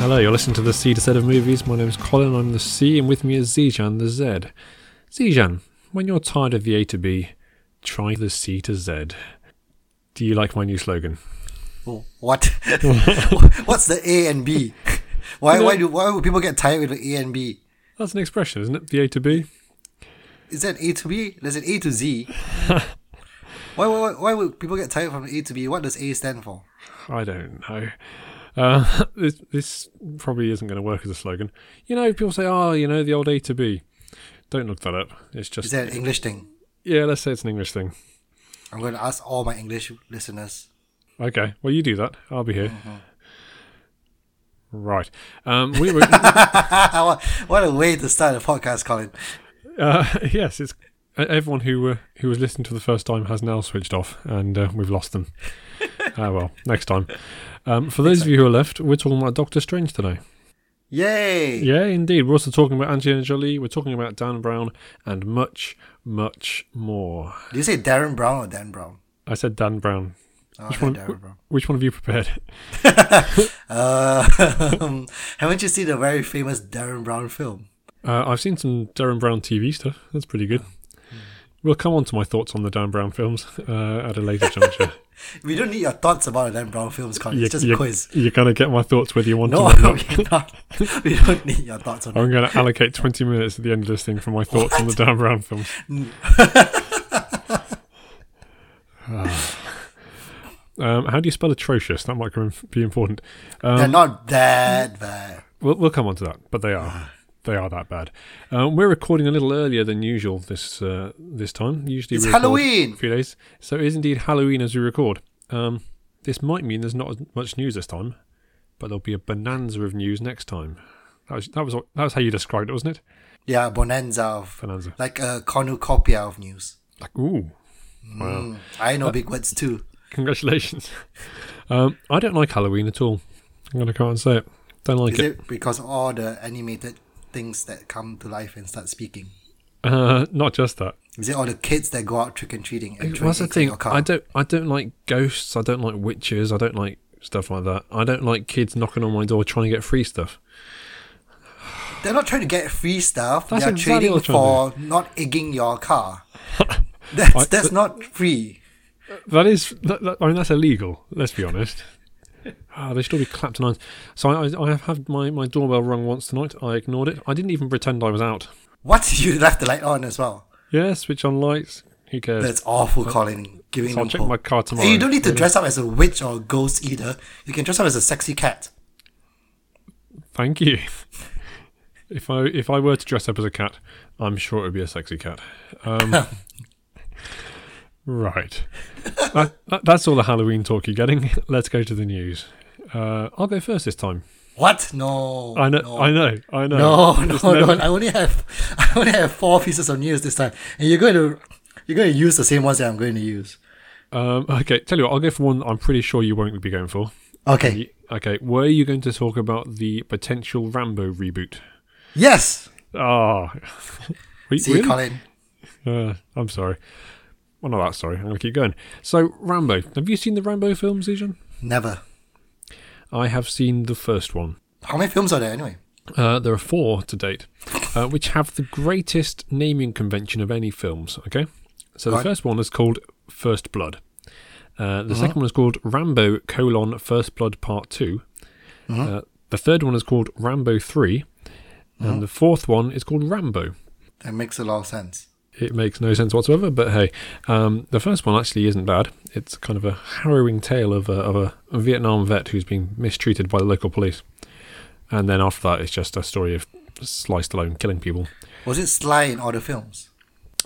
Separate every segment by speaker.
Speaker 1: Hello, you're listening to the C to Z of movies. My name is Colin, I'm the C, and with me is Zijan, the Z. Zijan, when you're tired of the A to B, try the C to Z. Do you like my new slogan?
Speaker 2: Oh, What? What's the A and B? Why? Why do? Why would people get tired with the A and B?
Speaker 1: That's an expression, isn't it? The A to B?
Speaker 2: Is that A to B? There's an A to Z. why, why? Why why would people get tired from A to B? What does A stand for?
Speaker 1: I don't know. Uh, this, this probably isn't going to work as a slogan. You know, people say, oh, you know, the old A to B. Don't look that up. It's just.
Speaker 2: Is that an English thing?
Speaker 1: Yeah, let's say it's an English thing.
Speaker 2: I'm going to ask all my English listeners.
Speaker 1: Okay, well, you do that. I'll be here.
Speaker 2: Mm-hmm.
Speaker 1: Right. Um, we were.
Speaker 2: what a way to start a podcast, Colin.
Speaker 1: Uh, yes, it's everyone who uh, who was listening to the first time has now switched off, and uh, we've lost them. Ah well, next time. Um, for those of you who are left, we're talking about Doctor Strange today.
Speaker 2: Yay!
Speaker 1: Yeah, indeed. We're also talking about Angelina Jolie. We're talking about Dan Brown, and much, much more.
Speaker 2: Do you say Darren Brown or Dan Brown?
Speaker 1: I said Dan Brown.
Speaker 2: Oh,
Speaker 1: Which one?
Speaker 2: Darren
Speaker 1: Which one have you prepared?
Speaker 2: Uh, haven't you seen the very famous Darren Brown film?
Speaker 1: Uh, I've seen some Darren Brown TV stuff. That's pretty good. We'll come on to my thoughts on the Dan Brown films uh, at a later juncture.
Speaker 2: We don't need your thoughts about the Dan Brown films, Colin.
Speaker 1: You-
Speaker 2: It's just a
Speaker 1: you-
Speaker 2: quiz.
Speaker 1: You're going to get my thoughts whether you want
Speaker 2: No,
Speaker 1: to or not.
Speaker 2: We don't need your thoughts on.
Speaker 1: I'm going to allocate 20 minutes at the end of this thing for my thoughts on the Dan Brown films. um, how do you spell atrocious? That might be important.
Speaker 2: They're
Speaker 1: Um,
Speaker 2: not that bad.
Speaker 1: we'll, we'll come on to that, but they are. They are that bad. Um, we're recording a little earlier than usual this uh, this time. Usually
Speaker 2: It's Halloween.
Speaker 1: a few days, so it is indeed Halloween as we record. Um, this might mean there's not as much news this time, but there'll be a bonanza of news next time. That was that was that was how you described it, wasn't it?
Speaker 2: Yeah, bonanza of
Speaker 1: Bonanza.
Speaker 2: like a cornucopia of news.
Speaker 1: Like ooh, wow.
Speaker 2: Mm, I know big words too.
Speaker 1: Congratulations. Um, I don't like Halloween at all. I'm going to come out and say it. Don't like it.
Speaker 2: it because all the animated things that come to life and start speaking?
Speaker 1: Uh, not just that.
Speaker 2: Is it all the kids that go out trick and treating and
Speaker 1: What's the thing? I don't. I don't like ghosts. I don't like witches. I don't like stuff like that. I don't like kids knocking on my door trying to get free stuff.
Speaker 2: They're not trying to get free stuff.
Speaker 1: That's
Speaker 2: They're
Speaker 1: exactly
Speaker 2: trading for not egging your car. That's
Speaker 1: I-
Speaker 2: that's not free.
Speaker 1: That is. That, that, I mean, that's illegal. Let's be honest. Ah, they should all be clapped tonight. So I, I, I have had my, my doorbell rung once tonight. I ignored it. I didn't even pretend I was out.
Speaker 2: What? You left the light on as well.
Speaker 1: Yeah, switch on lights. Who cares?
Speaker 2: That's awful, Colin. Giving
Speaker 1: So I'll check
Speaker 2: hope.
Speaker 1: my car tomorrow.
Speaker 2: And you don't need to dress up as a witch or a ghost either. You can dress up as a sexy cat.
Speaker 1: Thank you. if I if I were to dress up as a cat, I'm sure it would be a sexy cat. Um, right. That, that, that's all the Halloween talk you're getting. Let's go to the news. Uh, I'll go first this time.
Speaker 2: What? No.
Speaker 1: I know.
Speaker 2: No.
Speaker 1: I know. I know.
Speaker 2: No, no,
Speaker 1: It's
Speaker 2: no. I only have, I only have four pieces of news this time, and you're going to, you're going to use the same ones that I'm going to use.
Speaker 1: Um, okay. Tell you what. I'll go for one. I'm pretty sure you won't be going for.
Speaker 2: Okay.
Speaker 1: Okay. Were you going to talk about the potential Rambo reboot?
Speaker 2: Yes.
Speaker 1: Ah. Wait,
Speaker 2: See,
Speaker 1: really?
Speaker 2: Colin.
Speaker 1: Uh, I'm sorry. Well, not that sorry. I'm going to keep going. So, Rambo. Have you seen the Rambo films, Ejan?
Speaker 2: Never.
Speaker 1: I have seen the first one.
Speaker 2: How many films are there anyway?
Speaker 1: Uh, there are four to date, uh, which have the greatest naming convention of any films. Okay, so the
Speaker 2: Right.
Speaker 1: first one is called First Blood. Uh, the second one is called Rambo: colon First Blood Part 2 Uh, the third one is called Rambo Three, and the fourth one is called Rambo.
Speaker 2: That makes a lot of sense.
Speaker 1: It makes no sense whatsoever, but hey, um, the first one actually isn't bad. It's kind of a harrowing tale of a, of a, Vietnam vet who's been mistreated by the local police. And then after that, it's just a story of Sly Stallone killing people.
Speaker 2: Was it Sly in all the films?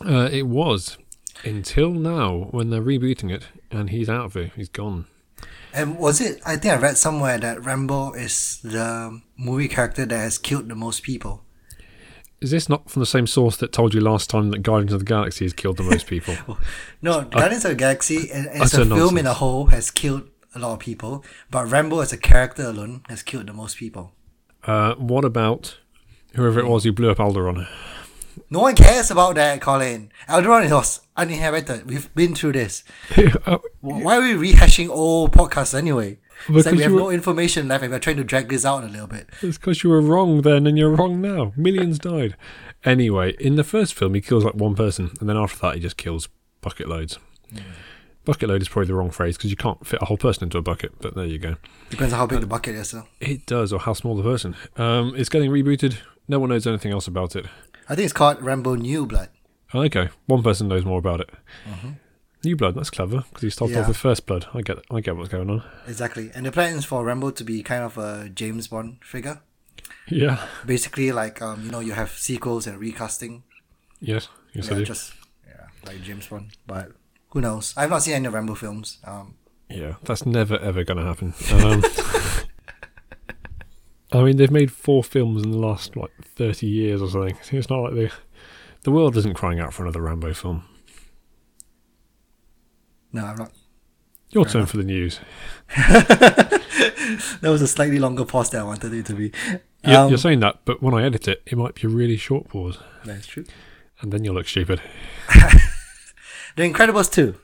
Speaker 1: Uh, it was until now when they're rebooting it, and he's out of it. He's gone.
Speaker 2: And was it? I think I read somewhere that Rambo is the movie character that has killed the most people.
Speaker 1: Is this not from the same source that told you last time that Guardians of the Galaxy has killed the most people?
Speaker 2: No, Guardians of the Galaxy as a film in a whole has killed a lot of people, but Rambo as a character alone has killed the most people.
Speaker 1: uh, what about whoever it was who blew up Alderaan?
Speaker 2: No one cares about that, Colin. Alderaan was uninhabited. We've been through this.
Speaker 1: Uh,
Speaker 2: Why are we rehashing old podcasts anyway? It's like
Speaker 1: Because
Speaker 2: we have
Speaker 1: you
Speaker 2: no information left, and we're trying to drag this out a little bit.
Speaker 1: it's because you were wrong then, and you're wrong now. Millions died. Anyway, in the first film, he kills like one person, and then after that, he just kills bucket loads. Hmm. Bucket load is probably the wrong phrase because you can't fit a whole person into a bucket. But there you go.
Speaker 2: Depends on how big uh, the bucket is. So
Speaker 1: It does, or how small the person. Um, it's getting rebooted. No one knows anything else about it.
Speaker 2: I think it's called Rambo New Blood.
Speaker 1: Okay, one person knows more about it. Mm-hmm. New Blood, that's clever because he started
Speaker 2: Yeah.
Speaker 1: off with First Blood. I get, I get what's going on.
Speaker 2: Exactly, and the plan is for Rambo to be kind of a James Bond figure.
Speaker 1: Yeah.
Speaker 2: Basically, like um, you know, you have sequels and recasting.
Speaker 1: Yes. Yes, I
Speaker 2: yeah,
Speaker 1: do.
Speaker 2: just yeah, like James Bond. But who knows? I've not seen any Rambo films. Um,
Speaker 1: Yeah, that's never ever going to happen. Um, I mean, they've made four films in the last like thirty years or something. It's not like the the world isn't crying out for another Rambo film.
Speaker 2: No, I'm not.
Speaker 1: Your
Speaker 2: Fair
Speaker 1: turn
Speaker 2: enough.
Speaker 1: for the news.
Speaker 2: That was a slightly longer pause than I wanted it to be.
Speaker 1: You're,
Speaker 2: Um,
Speaker 1: you're saying that, but when I edit it, it might be a really short pause,
Speaker 2: That's true.
Speaker 1: and then you'll look stupid.
Speaker 2: The Incredibles 2.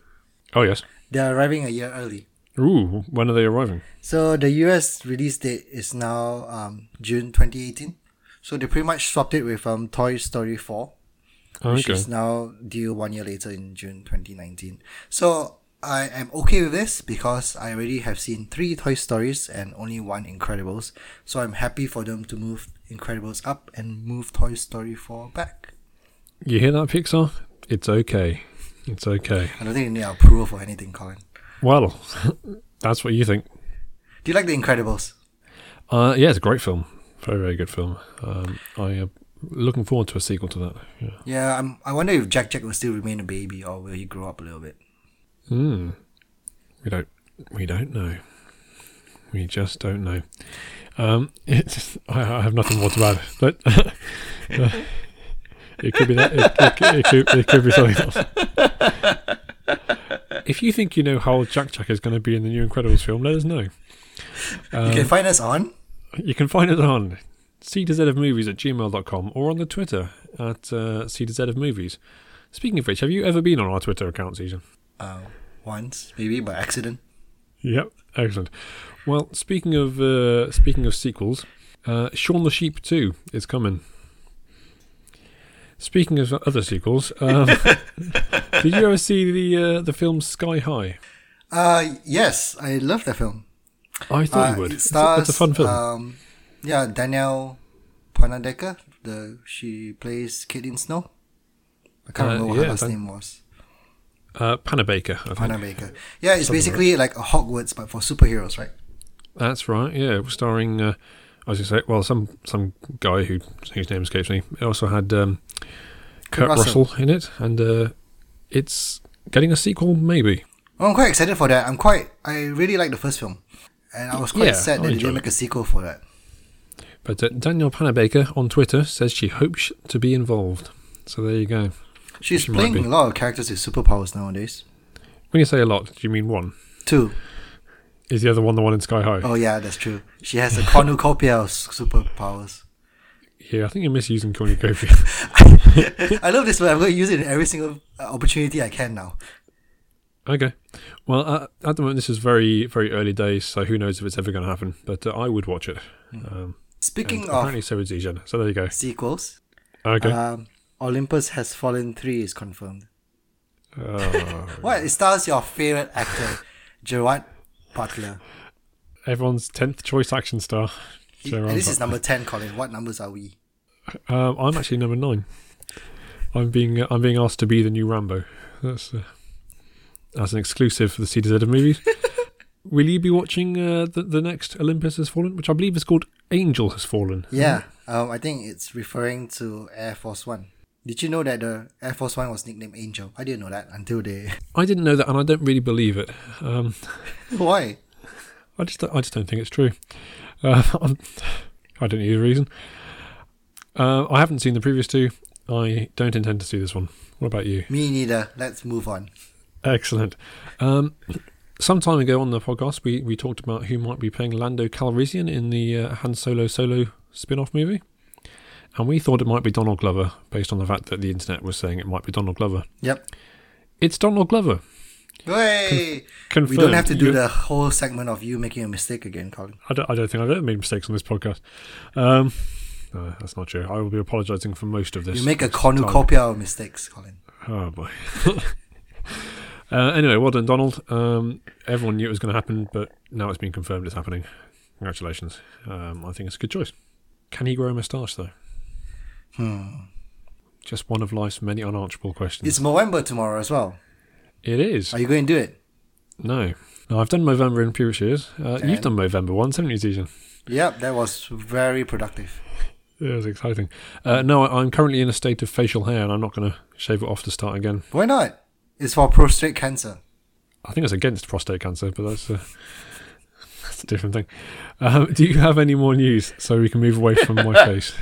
Speaker 1: Oh yes.
Speaker 2: They're arriving a year early.
Speaker 1: Ooh, when are they arriving?
Speaker 2: So the US release date is now um, June 2018. So they pretty much swapped it with um, Toy Story 4,
Speaker 1: Oh,
Speaker 2: which
Speaker 1: okay.
Speaker 2: is now due one year later in June 2019. So I am okay with this because I already have seen three Toy Stories and only one Incredibles. So I'm happy for them to move Incredibles up and move Toy Story 4 back.
Speaker 1: You hear that, Pixar? It's okay. It's okay.
Speaker 2: I don't think you need approval for anything, Colin.
Speaker 1: Well, that's what you think.
Speaker 2: Do you like The Incredibles?
Speaker 1: Uh, yeah, it's a great film. Very, very good film. Um, I am looking forward to a sequel to that. Yeah.
Speaker 2: Yeah, I'm, I wonder if Jack Jack will still remain a baby or will he grow up a little bit.
Speaker 1: Hmm. We don't. We don't know. We just don't know. Um, it's, I, I have nothing more to add, but uh, it could be that. It, it, could- it, could, it could be something else. If you think you know how old Jack Jack is going to be in the new Incredibles film, let us know. Um,
Speaker 2: you can find us on
Speaker 1: You can find it on C to Z of movies at gmail.com or on the Twitter at uh, C to Z of movies. Speaking of which, have you ever been on our Twitter account, Susan?
Speaker 2: uh, once, maybe by accident.
Speaker 1: Yep, excellent. Well, speaking of uh, speaking of sequels, uh, Shaun the Sheep 2 is coming. Speaking of other sequels, um, did you ever see the uh, the film Sky High?
Speaker 2: Uh, yes, I love that film.
Speaker 1: I thought
Speaker 2: Uh,
Speaker 1: you would.
Speaker 2: It
Speaker 1: It's a, it's a fun film.
Speaker 2: Um, yeah, Danielle Panabaker. The she plays Caitlin Snow. I can't
Speaker 1: Uh,
Speaker 2: remember what
Speaker 1: yeah,
Speaker 2: her last name was.
Speaker 1: Uh, Panabaker, I.
Speaker 2: Panabaker. Yeah, it's
Speaker 1: Something like
Speaker 2: basically like a Hogwarts but for superheroes, right?
Speaker 1: That's right. Yeah, starring. Uh, I was going to say, well, some some guy who whose name escapes me. It also had um, Kurt
Speaker 2: Russell.
Speaker 1: Russell. in it, and uh, it's getting a sequel, maybe.
Speaker 2: Well, I'm quite excited for that. I'm quite. I really like the first film, and I was quite
Speaker 1: Yeah,
Speaker 2: sad that they didn't make a sequel for that.
Speaker 1: But uh, Danielle Panabaker on Twitter says she hopes to be involved. So there you go.
Speaker 2: She's
Speaker 1: She
Speaker 2: playing a lot of characters with superpowers nowadays.
Speaker 1: When you say a lot, do you mean one?
Speaker 2: Two.
Speaker 1: Is the other one the one in Sky High?
Speaker 2: Oh yeah, that's true. She has a cornucopia of superpowers.
Speaker 1: Yeah, I think you're misusing cornucopia.
Speaker 2: I love this one. I'm going to use it in every single uh, opportunity I can now.
Speaker 1: okay. Well, uh, at the moment, this is very, very early days, so who knows if it's ever going to happen. But uh, I would watch it. Um,
Speaker 2: Speaking of
Speaker 1: apparently, so would Zijan. So there you go.
Speaker 2: sequels,
Speaker 1: Okay.
Speaker 2: um, Olympus Has Fallen 3 is confirmed.
Speaker 1: Uh,
Speaker 2: What? It stars your favorite actor, Gerard Butler.
Speaker 1: everyone's tenth choice action star.
Speaker 2: He-
Speaker 1: Gerard
Speaker 2: and this is number 10, Colin. What numbers are we?
Speaker 1: Um, I'm actually number nine. I'm being uh, I'm being asked to be the new Rambo. That's uh, as an exclusive for the C to Z of movies. Will you be watching uh, the the next Olympus Has Fallen, which I believe is called Angel Has Fallen?
Speaker 2: Yeah, um, I think it's referring to Air Force One. Did you know that the Air Force One was nicknamed Angel? I didn't know that until they.
Speaker 1: I didn't know that, and I don't really believe it. Um,
Speaker 2: Why?
Speaker 1: I just I just don't think it's true. Uh, I don't need a reason. Uh, I haven't seen the previous two. I don't intend to see this one. What about you?
Speaker 2: Me neither. Let's move on.
Speaker 1: Excellent. Um, some time ago on the podcast, we, we talked about who might be playing Lando Calrissian in the uh, Han Solo Solo spin off movie. And we thought it might be Donald Glover, based on the fact that the internet was saying it might be Donald Glover.
Speaker 2: Yep.
Speaker 1: It's Donald Glover.
Speaker 2: Hey,
Speaker 1: Confirmed.
Speaker 2: we don't have to do
Speaker 1: You-
Speaker 2: the whole segment of you making a mistake again, Colin.
Speaker 1: I don't, I don't think I've ever made mistakes on this podcast. Um, no, that's not true. I will be apologising for most of this.
Speaker 2: You make a cornucopia of mistakes, Colin.
Speaker 1: Oh boy. uh, anyway, well done, Donald. Um, everyone knew it was going to happen, but now it's been confirmed it's happening. Congratulations. Um, I think it's a good choice. Can he grow a moustache though?
Speaker 2: Hmm.
Speaker 1: Just one of life's many unanswerable questions.
Speaker 2: It's November tomorrow as well.
Speaker 1: it is.
Speaker 2: Are you going to do it?
Speaker 1: No. No, I've done Movember in previous years. Uh, you've done Movember once, haven't you, Zijan?
Speaker 2: Yep, that was very productive.
Speaker 1: It was exciting. Uh, no, I, I'm currently in a state of facial hair, and I'm not going to shave it off to start again.
Speaker 2: Why not? It's for prostate cancer.
Speaker 1: I think it's against prostate cancer, but that's a, that's a different thing. Um, do you have any more news so we can move away from my face?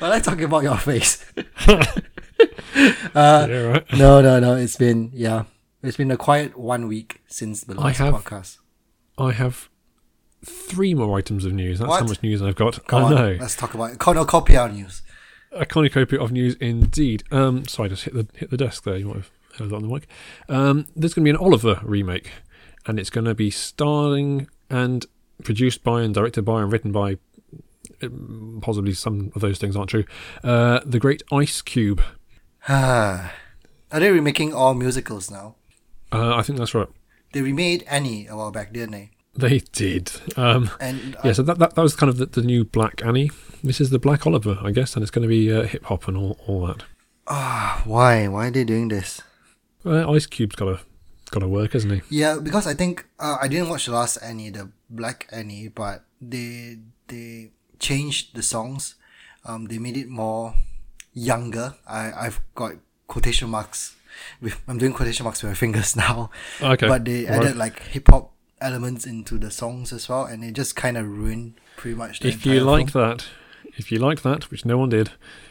Speaker 2: Well, I talking about your face. uh,
Speaker 1: yeah, right.
Speaker 2: no, no, no. It's been yeah. It's been a quiet one week since the
Speaker 1: I
Speaker 2: last
Speaker 1: have-
Speaker 2: podcast.
Speaker 1: I have three more items of news. That's how much news I've got.
Speaker 2: Come
Speaker 1: I
Speaker 2: on,
Speaker 1: know.
Speaker 2: let's talk about it. Cornucopia news.
Speaker 1: A cornucopia of news indeed. Um, sorry, I just hit the hit the desk there. You might have heard that on the mic. Um, there's going to be an Oliver remake, and it's going to be starring and produced by and directed by and written by. um, Possibly some of those things aren't true. Uh, the great Ice Cube.
Speaker 2: Are they remaking all musicals now?
Speaker 1: Uh, I think that's right.
Speaker 2: They remade Annie a while back, didn't they?
Speaker 1: They did. Um,
Speaker 2: And uh,
Speaker 1: yeah, so that, that that was kind of the, the new Black Annie. This is the Black Oliver, I guess, and it's going to be uh, hip hop and all, all that.
Speaker 2: ah, why? Why are they doing this?
Speaker 1: Uh, Ice Cube's got to got to work, isn't he?
Speaker 2: Yeah, because I think uh, I didn't watch the last Annie, the Black Annie, but they they changed the songs. Um, they made it more younger. I I've got quotation marks. With, I'm doing quotation marks with my fingers now.
Speaker 1: Okay,
Speaker 2: But they
Speaker 1: right.
Speaker 2: added like hip hop elements into the songs as well, and it just kind of ruined pretty much. The
Speaker 1: If you like
Speaker 2: film.
Speaker 1: that, if you like that, which no one did,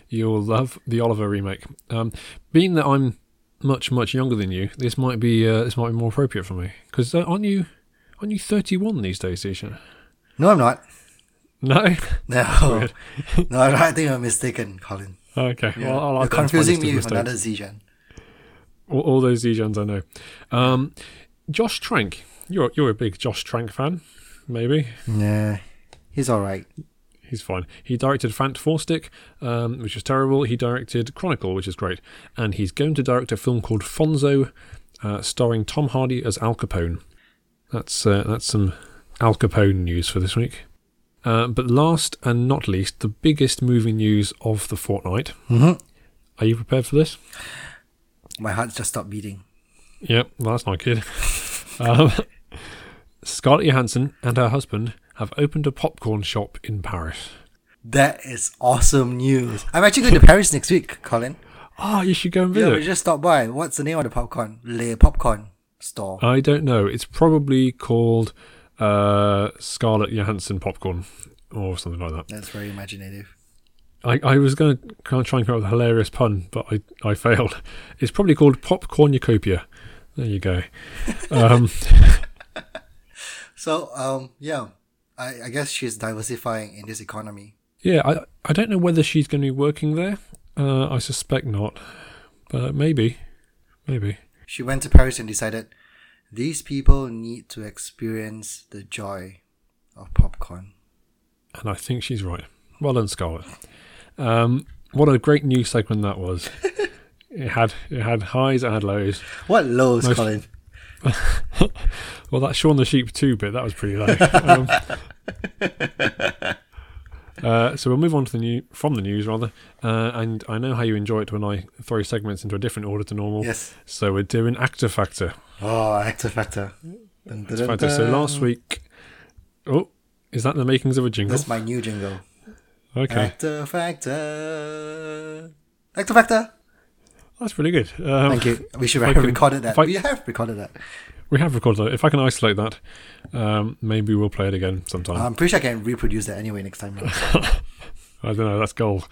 Speaker 1: you'll love the Oliver remake. Um, being that I'm much much younger than you, this might be uh, this might be more appropriate for me because uh, aren't you aren't you 31 these days, Isha?
Speaker 2: no, I'm not.
Speaker 1: No.
Speaker 2: No, no, I think I'm mistaken, Colin.
Speaker 1: okay.
Speaker 2: Yeah.
Speaker 1: Well, I'll
Speaker 2: You're confusing me with another Zijan.
Speaker 1: All, all those Zijans I know. Um, Josh Trank, you're you're a big Josh Trank fan, maybe.
Speaker 2: Nah, he's all right.
Speaker 1: He's fine. He directed Fant Four Stick, um, which is terrible. He directed Chronicle, which is great, and he's going to direct a film called Fonzo, uh, starring Tom Hardy as Al Capone. That's uh, that's some Al Capone news for this week. Uh, but last and not least, the biggest movie news of the fortnight.
Speaker 2: Mm-hmm.
Speaker 1: Are you prepared for this?
Speaker 2: My heart's just stopped beating.
Speaker 1: Yep, well, that's not good. um, Scarlett Johansson and her husband have opened a popcorn shop in Paris.
Speaker 2: That is awesome news. I'm actually going to Paris next week, Colin.
Speaker 1: Oh, you should go and visit.
Speaker 2: Yeah, we just stopped by. What's the name of the popcorn? Le Popcorn store.
Speaker 1: I don't know. It's probably called uh, Scarlett Johansson popcorn or something like that.
Speaker 2: That's very imaginative.
Speaker 1: I, I was going to try and come up with a hilarious pun, but I, I failed. It's probably called Popcornucopia. There you go. Um,
Speaker 2: So, um, yeah, I, I guess she's diversifying in this economy.
Speaker 1: yeah, I, I don't know whether she's going to be working there. Uh, I suspect not, but maybe. Maybe.
Speaker 2: She went to Paris and decided these people need to experience the joy of popcorn.
Speaker 1: And I think she's right. Well done, Scarlett. Um, what a great news segment that was. it had it had highs, it had lows.
Speaker 2: What lows,
Speaker 1: Most-
Speaker 2: Colin?
Speaker 1: Well, that Shaun the Sheep 2 bit, that was pretty low. um, uh, so we'll move on to the new from the news rather, uh, and I know how you enjoy it when I throw segments into a different order to normal.
Speaker 2: Yes.
Speaker 1: So we're doing actor factor.
Speaker 2: Oh, actor factor. Dun, dun,
Speaker 1: Actor
Speaker 2: dun,
Speaker 1: factor. So last week, oh, is that the makings of a jingle?
Speaker 2: That's my new jingle.
Speaker 1: Okay,
Speaker 2: Actor factor. Actor factor.
Speaker 1: That's pretty good. Um,
Speaker 2: Thank you. We should
Speaker 1: if I
Speaker 2: have
Speaker 1: can-
Speaker 2: recorded that.
Speaker 1: I-
Speaker 2: we have recorded that.
Speaker 1: We have recorded it. If I can isolate that, um, maybe we'll play it again sometime.
Speaker 2: I'm pretty sure I can reproduce that anyway next time.
Speaker 1: I don't know. That's gold.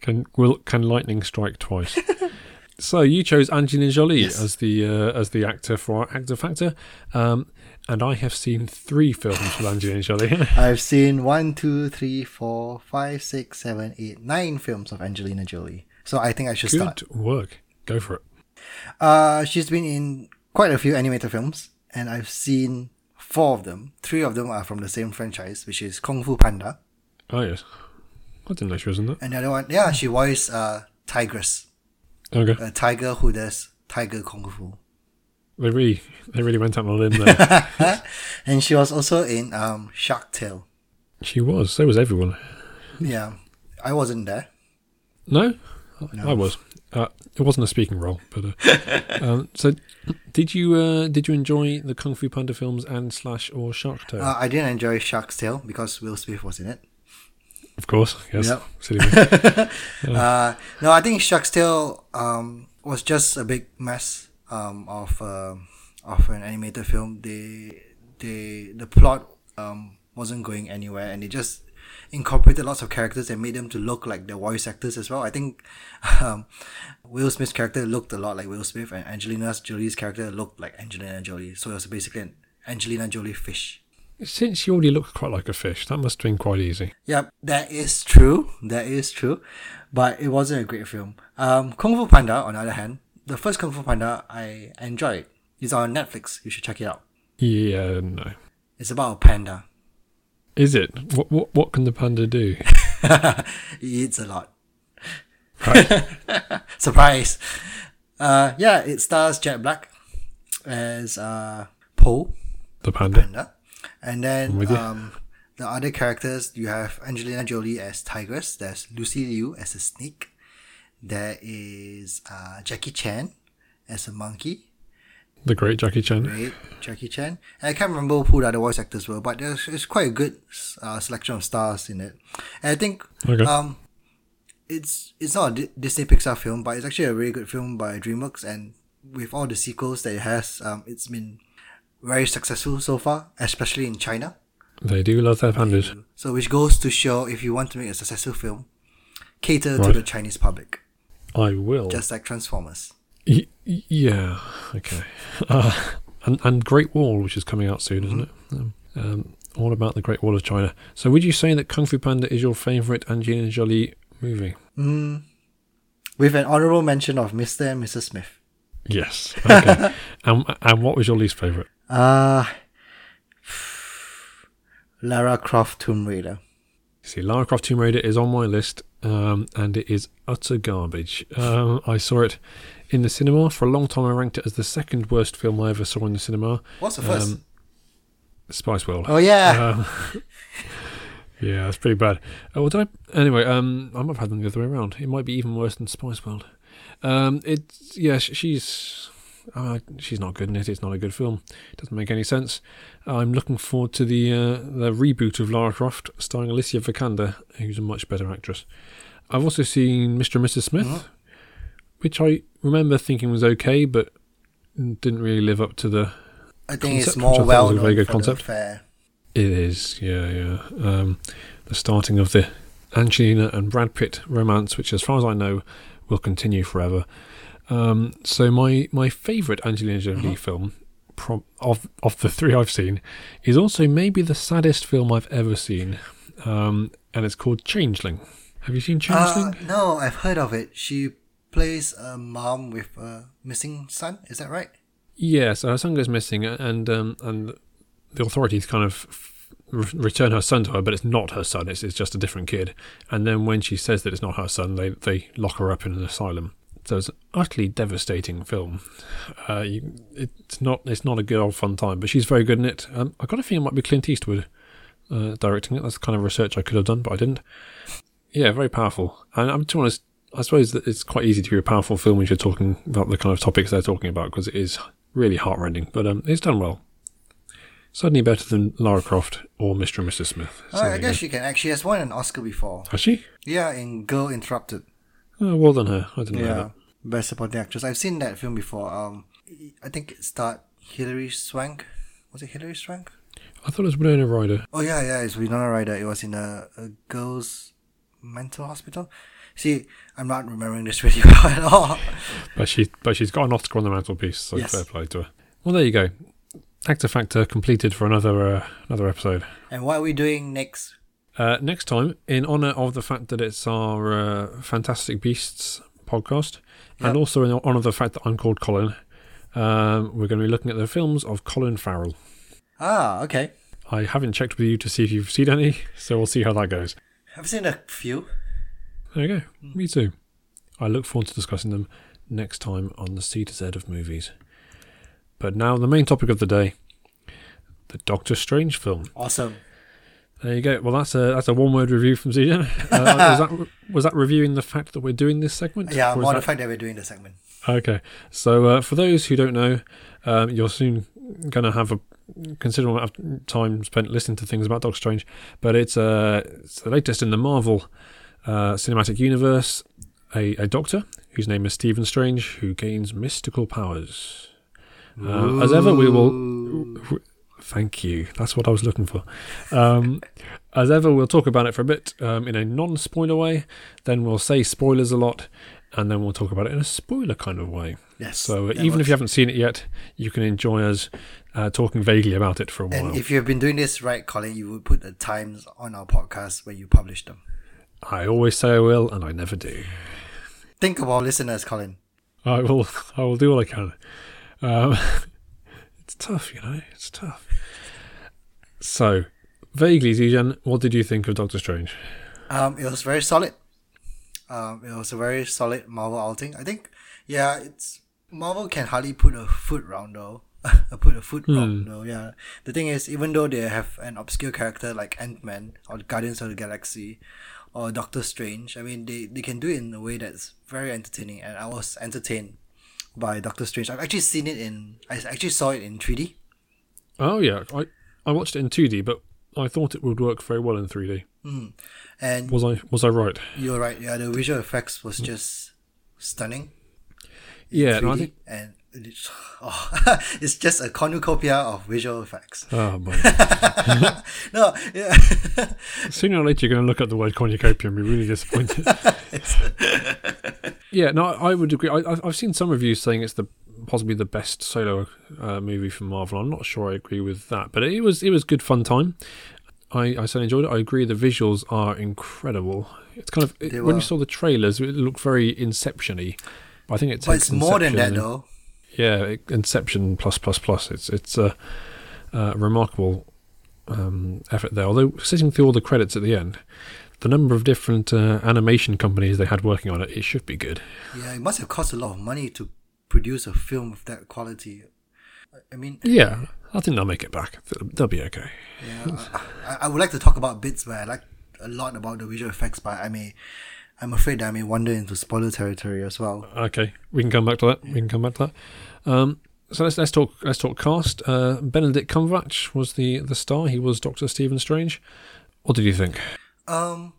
Speaker 1: Can will can lightning strike twice? so you chose Angelina Jolie
Speaker 2: Yes.
Speaker 1: as the uh, as the actor for our actor factor, um, and I have seen three films with Angelina Jolie.
Speaker 2: I've seen one, two, three, four, five, six, seven, eight, nine films of Angelina Jolie. So I think I should
Speaker 1: Good
Speaker 2: start.
Speaker 1: work. Go for it.
Speaker 2: Uh, she's been in quite a few animated films, and I've seen four of them. Three of them are from the same franchise, which is Kung Fu Panda,
Speaker 1: Oh yes, I didn't know she was in that.
Speaker 2: and the other one, yeah, she voiced uh, Tigress,
Speaker 1: Okay,
Speaker 2: a tiger who does tiger kung fu.
Speaker 1: they really they really went out on a limb there.
Speaker 2: and she was also in um, Shark Tale.
Speaker 1: she was. So was everyone.
Speaker 2: Yeah, I wasn't there.
Speaker 1: No, I was. Uh, it wasn't a speaking role, but uh, um, so did you uh, did you enjoy the Kung Fu Panda films and slash or Shark Tale?
Speaker 2: Uh, I didn't enjoy Shark Tale because Will Smith was in it.
Speaker 1: of course, yes.
Speaker 2: Yep. Uh, no, I think Shark Tale um, was just a big mess um, of um of an animated film. They they the plot um, wasn't going anywhere, and they just incorporated lots of characters and made them to look like the voice actors as well. I think um, Will Smith's character looked a lot like Will Smith, and Angelina Jolie's character looked like Angelina Jolie. So it was basically an Angelina Jolie fish.
Speaker 1: Since you already look quite like a fish, that must have been quite easy.
Speaker 2: Yep, that is true. That is true. But it wasn't a great film. Um, Kung Fu Panda, on the other hand, the first Kung Fu Panda, I enjoyed. It's on Netflix. You should check it out.
Speaker 1: Yeah, no.
Speaker 2: It's about a panda.
Speaker 1: Is it? What what what can the panda do?
Speaker 2: he eats a lot.
Speaker 1: Right.
Speaker 2: Surprise! Uh, yeah, it stars Jack Black as uh, Po
Speaker 1: the panda.
Speaker 2: Panda. And then um, the other characters, you have Angelina Jolie as Tigress. There's Lucy Liu as a snake. There is uh, Jackie Chan as a monkey.
Speaker 1: The great Jackie Chan.
Speaker 2: Great, Jackie Chan. And I can't remember who the other voice actors were, but there's it's quite a good uh, selection of stars in it. And I think
Speaker 1: Okay.
Speaker 2: um, it's it's not a Disney Pixar film, but it's actually a really good film by DreamWorks. And with all the sequels that it has, um, it's been very successful so far, especially in China.
Speaker 1: They do love their pandas.
Speaker 2: So, which goes to show if you want to make a successful film, cater to the Chinese public,
Speaker 1: I will.
Speaker 2: just like Transformers.
Speaker 1: Y- yeah. Okay. Uh, and and Great Wall, which is coming out soon, isn't it? Um, um, all about the Great Wall of China. So, would you say that Kung Fu Panda is your favourite Angelina Jolie movie?
Speaker 2: Mm. With an honorable mention of Mr. and Mrs. Smith.
Speaker 1: Yes. Okay. and and what was your least favourite?
Speaker 2: Uh, Lara Croft Tomb Raider.
Speaker 1: See, Lara Croft Tomb Raider is on my list, um, and it is utter garbage. Um, I saw it in the cinema for a long time. I ranked it as the second worst film I ever saw in the cinema.
Speaker 2: What's the first?
Speaker 1: Um, Spice World.
Speaker 2: oh, yeah.
Speaker 1: Um, yeah, that's pretty bad. Oh, well, did I? Anyway, um, I might have had them the other way around. It might be even worse than Spice World. Um, it's yeah, she's uh, she's not good in it. It's not a good film. It doesn't make any sense. I'm looking forward to the uh, the reboot of Lara Croft, starring Alicia Vikander, who's a much better actress. I've also seen Mr. and Mrs. Smith,
Speaker 2: Mhm.
Speaker 1: which I remember thinking was okay, but didn't really live up to the
Speaker 2: I think it's
Speaker 1: concept, which I
Speaker 2: more well known
Speaker 1: very good concept.
Speaker 2: fair.
Speaker 1: It is, yeah, yeah. Um, the starting of the Angelina and Brad Pitt romance, which, as far as I know, will continue forever. Um, so my my favourite Angelina Jolie
Speaker 2: Mhm.
Speaker 1: film, pro- of of the three I've seen, is also maybe the saddest film I've ever seen, um, and it's called Changeling. Have you seen
Speaker 2: Uh,
Speaker 1: Changeling?
Speaker 2: no, I've heard of it. She plays a mom with a missing son. Is that right?
Speaker 1: Yeah, so her son goes missing, and um, and the authorities kind of re- return her son to her, but it's not her son. It's, it's just a different kid. And then when she says that it's not her son, they they lock her up in an asylum. So it's an utterly devastating film. Uh, you, it's not it's not a good old fun time, but she's very good in it. Um, I got a feeling it might be Clint Eastwood uh, directing it. That's the kind of research I could have done, but I didn't. Yeah, very powerful. And I'm to be honest, I suppose that it's quite easy to be a powerful film when you're talking about the kind of topics they're talking about because it is really heartrending. But um, it's done well. Certainly better than Lara Croft or Mr. and Mrs. Smith. So
Speaker 2: Oh, I guess
Speaker 1: go.
Speaker 2: she can. Actually, has won an Oscar before.
Speaker 1: Has she?
Speaker 2: Yeah, in Girl Interrupted.
Speaker 1: Oh, well done her. I didn't know
Speaker 2: Yeah,
Speaker 1: that.
Speaker 2: best supporting actress. I've seen that film before. Um, I think it starred Hilary Swank. Was it Hilary Swank?
Speaker 1: I thought it was Winona Ryder.
Speaker 2: Oh yeah, yeah, it's Winona Ryder. It was in a, a girls' mental hospital. See, I'm not remembering this really well at all.
Speaker 1: But she, but she's got an Oscar on the mantelpiece, so
Speaker 2: Yes.
Speaker 1: fair play to her. Well, there you go. Actor Factor completed for another uh, another episode.
Speaker 2: And what are we doing next?
Speaker 1: Uh, next time, in honour of the fact that it's our uh, Fantastic Beasts podcast, and also in honour of the fact that I'm called Colin, Um, we're going to be looking at the films of Colin Farrell.
Speaker 2: Ah, okay.
Speaker 1: I haven't checked with you to see if you've seen any, so we'll see how that goes.
Speaker 2: I've seen a few.
Speaker 1: There you go. Me too. I look forward to discussing them next time on the C to Z of movies. But now the main topic of the day, the Doctor Strange film.
Speaker 2: Awesome.
Speaker 1: There you go. Well, that's a that's a one word review from Zijan. Uh, was that was that reviewing the fact that we're doing this segment?
Speaker 2: Yeah, more
Speaker 1: that-
Speaker 2: the fact that we're doing the segment.
Speaker 1: Okay. So uh, for those who don't know, um, you're soon going to have a considerable amount of time spent listening to things about Doctor Strange. But it's, uh, it's the latest in the Marvel uh, cinematic universe. A, a doctor whose name is Stephen Strange who gains mystical powers. Uh, as ever, we will. Thank you. That's what I was looking for. Um, as ever, we'll talk about it for a bit um, in a non spoiler way. Then we'll say spoilers a lot. And then we'll talk about it in a spoiler kind of way.
Speaker 2: Yes.
Speaker 1: So uh, even if you haven't seen it yet, you can enjoy us uh, talking vaguely about it for a while.
Speaker 2: And if you've been doing this right, Colin, you will put the times on our podcast when you publish them.
Speaker 1: I always say I will, and I never do.
Speaker 2: Think of our listeners, Colin.
Speaker 1: I will. I will do all I can. Um, it's tough, you know. It's tough. So, vaguely, Zijan, what did you think of Doctor Strange?
Speaker 2: Um, it was very solid. Um, it was a very solid Marvel outing. I think, yeah, it's Marvel can hardly put a foot round though. put a foot round though. Yeah. The thing is, even though they have an obscure character like Ant Man or Guardians of the Galaxy or Doctor Strange, I mean, they they can do it in a way that's very entertaining, and I was entertained by Doctor Strange. I've actually seen it in. I actually saw it in three D.
Speaker 1: Oh yeah, I I watched it in 2D, but I thought it would work very well in 3D. Hmm.
Speaker 2: And
Speaker 1: Was I was I right?
Speaker 2: you're right. Yeah, the visual effects was just stunning.
Speaker 1: Yeah,
Speaker 2: 3D,
Speaker 1: think.
Speaker 2: and it's, oh, it's just a cornucopia of visual effects.
Speaker 1: Oh boy.
Speaker 2: No, yeah,
Speaker 1: Sooner or later, you're going to look at the word cornucopia and be really disappointed. yeah, no, I would agree. I, I- I've seen some reviews saying it's the possibly the best solo uh, movie from Marvel. I'm not sure I agree with that, but it was it was good fun time. I, I certainly enjoyed it. I agree the visuals are incredible. It's kind of it- when you saw the trailers, it looked very Inception-y. I think it
Speaker 2: but
Speaker 1: takes
Speaker 2: it's more than that
Speaker 1: and-
Speaker 2: though.
Speaker 1: yeah, Inception plus plus plus. It's it's a, a remarkable um, effort there. Although sitting through all the credits at the end, the number of different uh, animation companies they had working on it, it should be good.
Speaker 2: Yeah, it must have cost a lot of money to produce a film of that quality. I- mean,
Speaker 1: Yeah, I think they'll make it back. They'll, be okay.
Speaker 2: yeah, I, I- would like to talk about bits where I like a lot about the visual effects, but I may, I'm afraid that I may wander into spoiler territory as well.
Speaker 1: Okay, we can come back to that. We can come back to that. Um, so let's let's talk let's talk cast. Uh, Benedict Cumberbatch was the the star. He was Doctor Stephen Strange. What did you think?
Speaker 2: Um,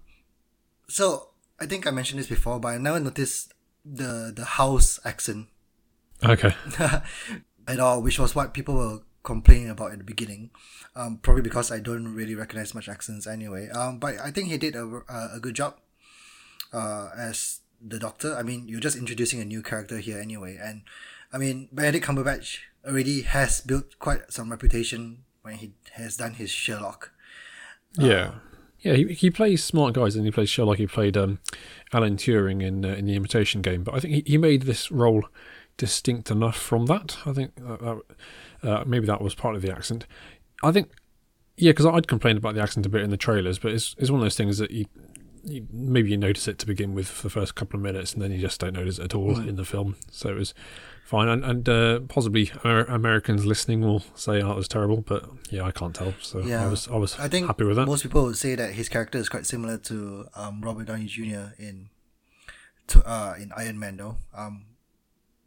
Speaker 2: so I think I mentioned this before, but I never noticed the the house accent
Speaker 1: Okay.
Speaker 2: at all, which was what people were complaining about at the beginning. Um, probably because I don't really recognize much accents anyway. Um, but I think he did a, a, good job uh, as the Doctor. I mean, you're just introducing a new character here anyway, and I mean, Benedict Cumberbatch already has built quite some reputation when he has done his Sherlock.
Speaker 1: Yeah, yeah. He, he plays smart guys, and he plays Sherlock. He played um, Alan Turing in uh, in the Imitation Game, but I think he, he made this role distinct enough from that. I think that, that, uh, maybe that was part of the accent. I think, yeah, because I'd complained about the accent a bit in the trailers, but it's it's one of those things that you. You, maybe you notice it to begin with for the first couple of minutes, and then you just don't notice it at all in the film. So it was fine, and, and uh, possibly Amer- Americans listening will say, "Oh, it was terrible," but yeah, I can't tell. So
Speaker 2: Yeah.
Speaker 1: I was I was
Speaker 2: I think
Speaker 1: happy with that.
Speaker 2: most people would say that his character is quite similar to um, Robert Downey Jr. in to, uh, in Iron Man, though. Um,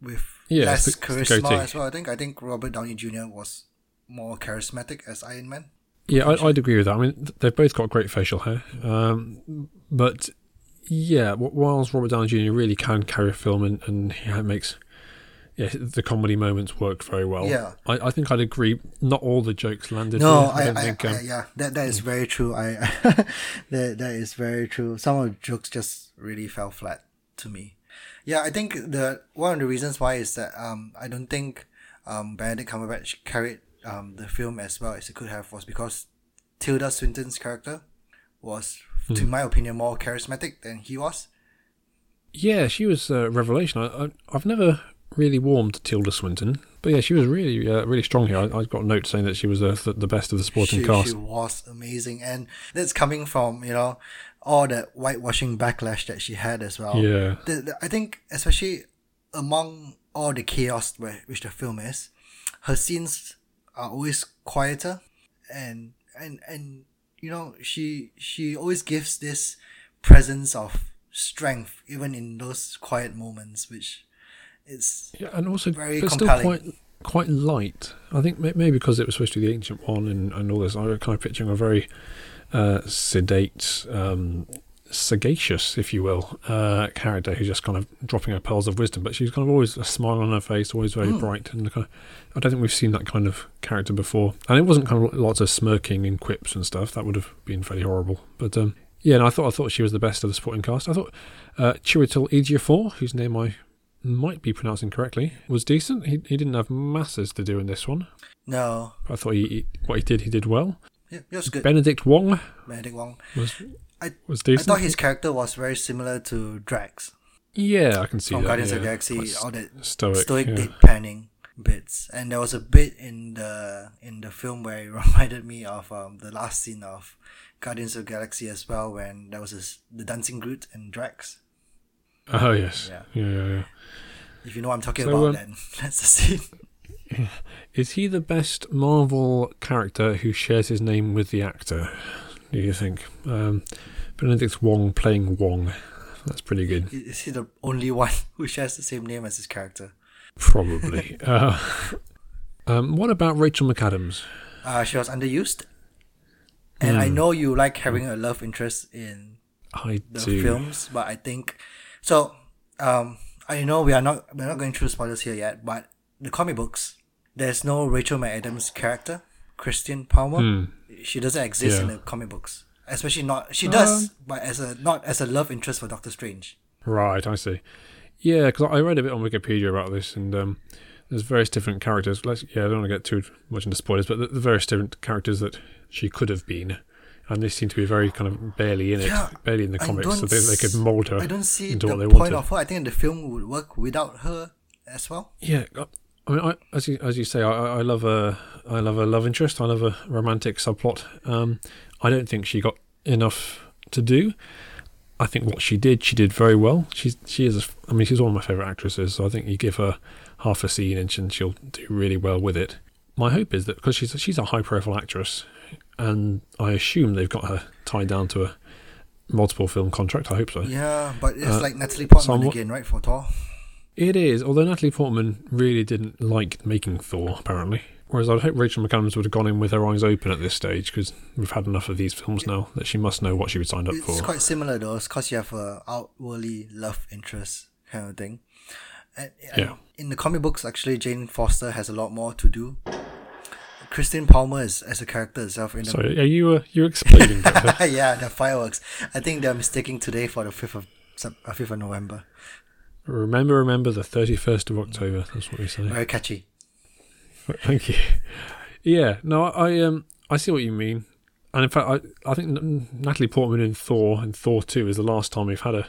Speaker 2: with
Speaker 1: Yeah,
Speaker 2: less
Speaker 1: it's the- it's
Speaker 2: charisma as well. I think I think Robert Downey Jr. was more charismatic as Iron Man.
Speaker 1: Yeah, I, I'd agree with that. I mean, they've both got great facial hair, um, but yeah, wh- whilst Robert Downey Jr. really can carry a film and, and he makes yeah the comedy moments work very well.
Speaker 2: Yeah.
Speaker 1: I, I think I'd agree. Not all the jokes landed.
Speaker 2: No,
Speaker 1: here.
Speaker 2: I, I,
Speaker 1: think.
Speaker 2: I,
Speaker 1: um,
Speaker 2: yeah, that that is very true. I that that is very true. Some of the jokes just really fell flat to me. Yeah, I think the one of the reasons why is that um I don't think um Benedict Cumberbatch carried um the film as well as he could have was because Tilda Swinton's character was, to my opinion, more charismatic than he was.
Speaker 1: yeah, she was a revelation. I, I, I've never really warmed to Tilda Swinton, But yeah, she was really, uh, really strong here. I, I got a note saying that she was uh, the, the best of the supporting
Speaker 2: she,
Speaker 1: cast.
Speaker 2: she was amazing, and that's coming from you know all that whitewashing backlash that she had as well.
Speaker 1: Yeah.
Speaker 2: The, the, I think especially among all the chaos where, which the film is, her scenes are always quieter, and and and you know she she always gives this presence of strength even in those quiet moments, which is
Speaker 1: Yeah, and also
Speaker 2: Very
Speaker 1: but still
Speaker 2: compelling.
Speaker 1: quite quite light. I think maybe because it was supposed to be the ancient one and, and all this. I was kind of picturing a very uh, sedate, um, sagacious, if you will, uh, character who's just kind of dropping her pearls of wisdom. But she's kind of always a smile on her face, always very bright, and kind of, I don't think we've seen that kind of character before. And it wasn't kind of lots of smirking and quips and stuff. That would have been fairly horrible. But um, yeah, and I thought I thought she was the best of the supporting cast. I thought uh, Chiwetel Ejiofor, whose name I might be pronouncing correctly, was decent. He he didn't have masses to do in this one.
Speaker 2: no,
Speaker 1: I thought he, he what he did he did well.
Speaker 2: Yeah, it was good.
Speaker 1: Benedict Wong
Speaker 2: Benedict Wong.
Speaker 1: was
Speaker 2: I
Speaker 1: was
Speaker 2: I thought his character was very similar to Drax
Speaker 1: yeah, I can see
Speaker 2: from
Speaker 1: that.
Speaker 2: Guardians
Speaker 1: yeah.
Speaker 2: of the Galaxy.
Speaker 1: Quite
Speaker 2: all that
Speaker 1: stoic.
Speaker 2: stoic
Speaker 1: yeah.
Speaker 2: deadpanning bits, and there was a bit in the in the film where it reminded me of um, the last scene of Guardians of the Galaxy as well, when there was this, the dancing Groot and Drax.
Speaker 1: Oh yes.
Speaker 2: Yeah.
Speaker 1: Yeah. yeah, yeah.
Speaker 2: If you know what I'm talking
Speaker 1: So,
Speaker 2: about,
Speaker 1: um,
Speaker 2: then that's the scene.
Speaker 1: Is he the best Marvel character who shares his name with the actor? Do you think? Um, Benedict Wong playing Wong. That's pretty good.
Speaker 2: Is he the only one who shares the same name as his character?
Speaker 1: Probably. uh, um, what about Rachel McAdams?
Speaker 2: Uh, she was underused, and I
Speaker 1: Hmm.
Speaker 2: know you like having a love interest in
Speaker 1: I
Speaker 2: the
Speaker 1: do.
Speaker 2: films, but I think so. Um, I know we are not we're not going through spoilers here yet, but the comic books, there's no Rachel McAdams character, Christine Palmer.
Speaker 1: Hmm.
Speaker 2: She doesn't exist in the comic books, especially not. She does,
Speaker 1: Um,
Speaker 2: but as a not as a love interest for Doctor Strange.
Speaker 1: Right, I see. Yeah, because I read a bit on Wikipedia about this, and um, there's various different characters. Let's, yeah, I don't want to get too much into spoilers, but the, the various different characters that she could have been, and they seem to be very kind of barely in it,
Speaker 2: Yeah,
Speaker 1: barely in the comics, so they, they could mold her
Speaker 2: I don't see
Speaker 1: into
Speaker 2: the
Speaker 1: what they
Speaker 2: point
Speaker 1: wanted.
Speaker 2: of her. I think the film would work without her as well.
Speaker 1: Yeah, I- mean, I, as you as you say, I, I love a I love a love interest. I love a romantic subplot. Um, I don't think she got enough to do. I think what she did, she did very well. She's she is. A, I mean, she's one of my favorite actresses. So I think you give her half a scene and she- and she'll do really well with it. My hope is that because she's she's a high profile actress, and I assume they've got her tied down to a multiple film contract. I hope so.
Speaker 2: Yeah, but it's
Speaker 1: Uh,
Speaker 2: like Natalie Portman
Speaker 1: somewhat-
Speaker 2: again, right? For Thor.
Speaker 1: It is, although Natalie Portman really didn't like making Thor, apparently. Whereas I'd hope Rachel McAdams would have gone in with her eyes open at this stage, because we've had enough of these films now that she must know what she was signed up
Speaker 2: It's
Speaker 1: for.
Speaker 2: It's quite similar though, because you have a outwardly love interest kind of thing. And, and
Speaker 1: Yeah.
Speaker 2: in the comic books, actually, Jane Foster has a lot more to do. Christine Palmer is as a character itself in the
Speaker 1: Sorry, are you uh, you explaining?
Speaker 2: Yeah the fireworks. I think they're mistaking today for the fifth of uh, fifth of November.
Speaker 1: Remember, remember the thirty first of October. That's what we say.
Speaker 2: Very catchy.
Speaker 1: Thank you. Yeah, no, I um, I see what you mean, and in fact, I I think Natalie Portman in Thor and Thor Two is the last time we've had a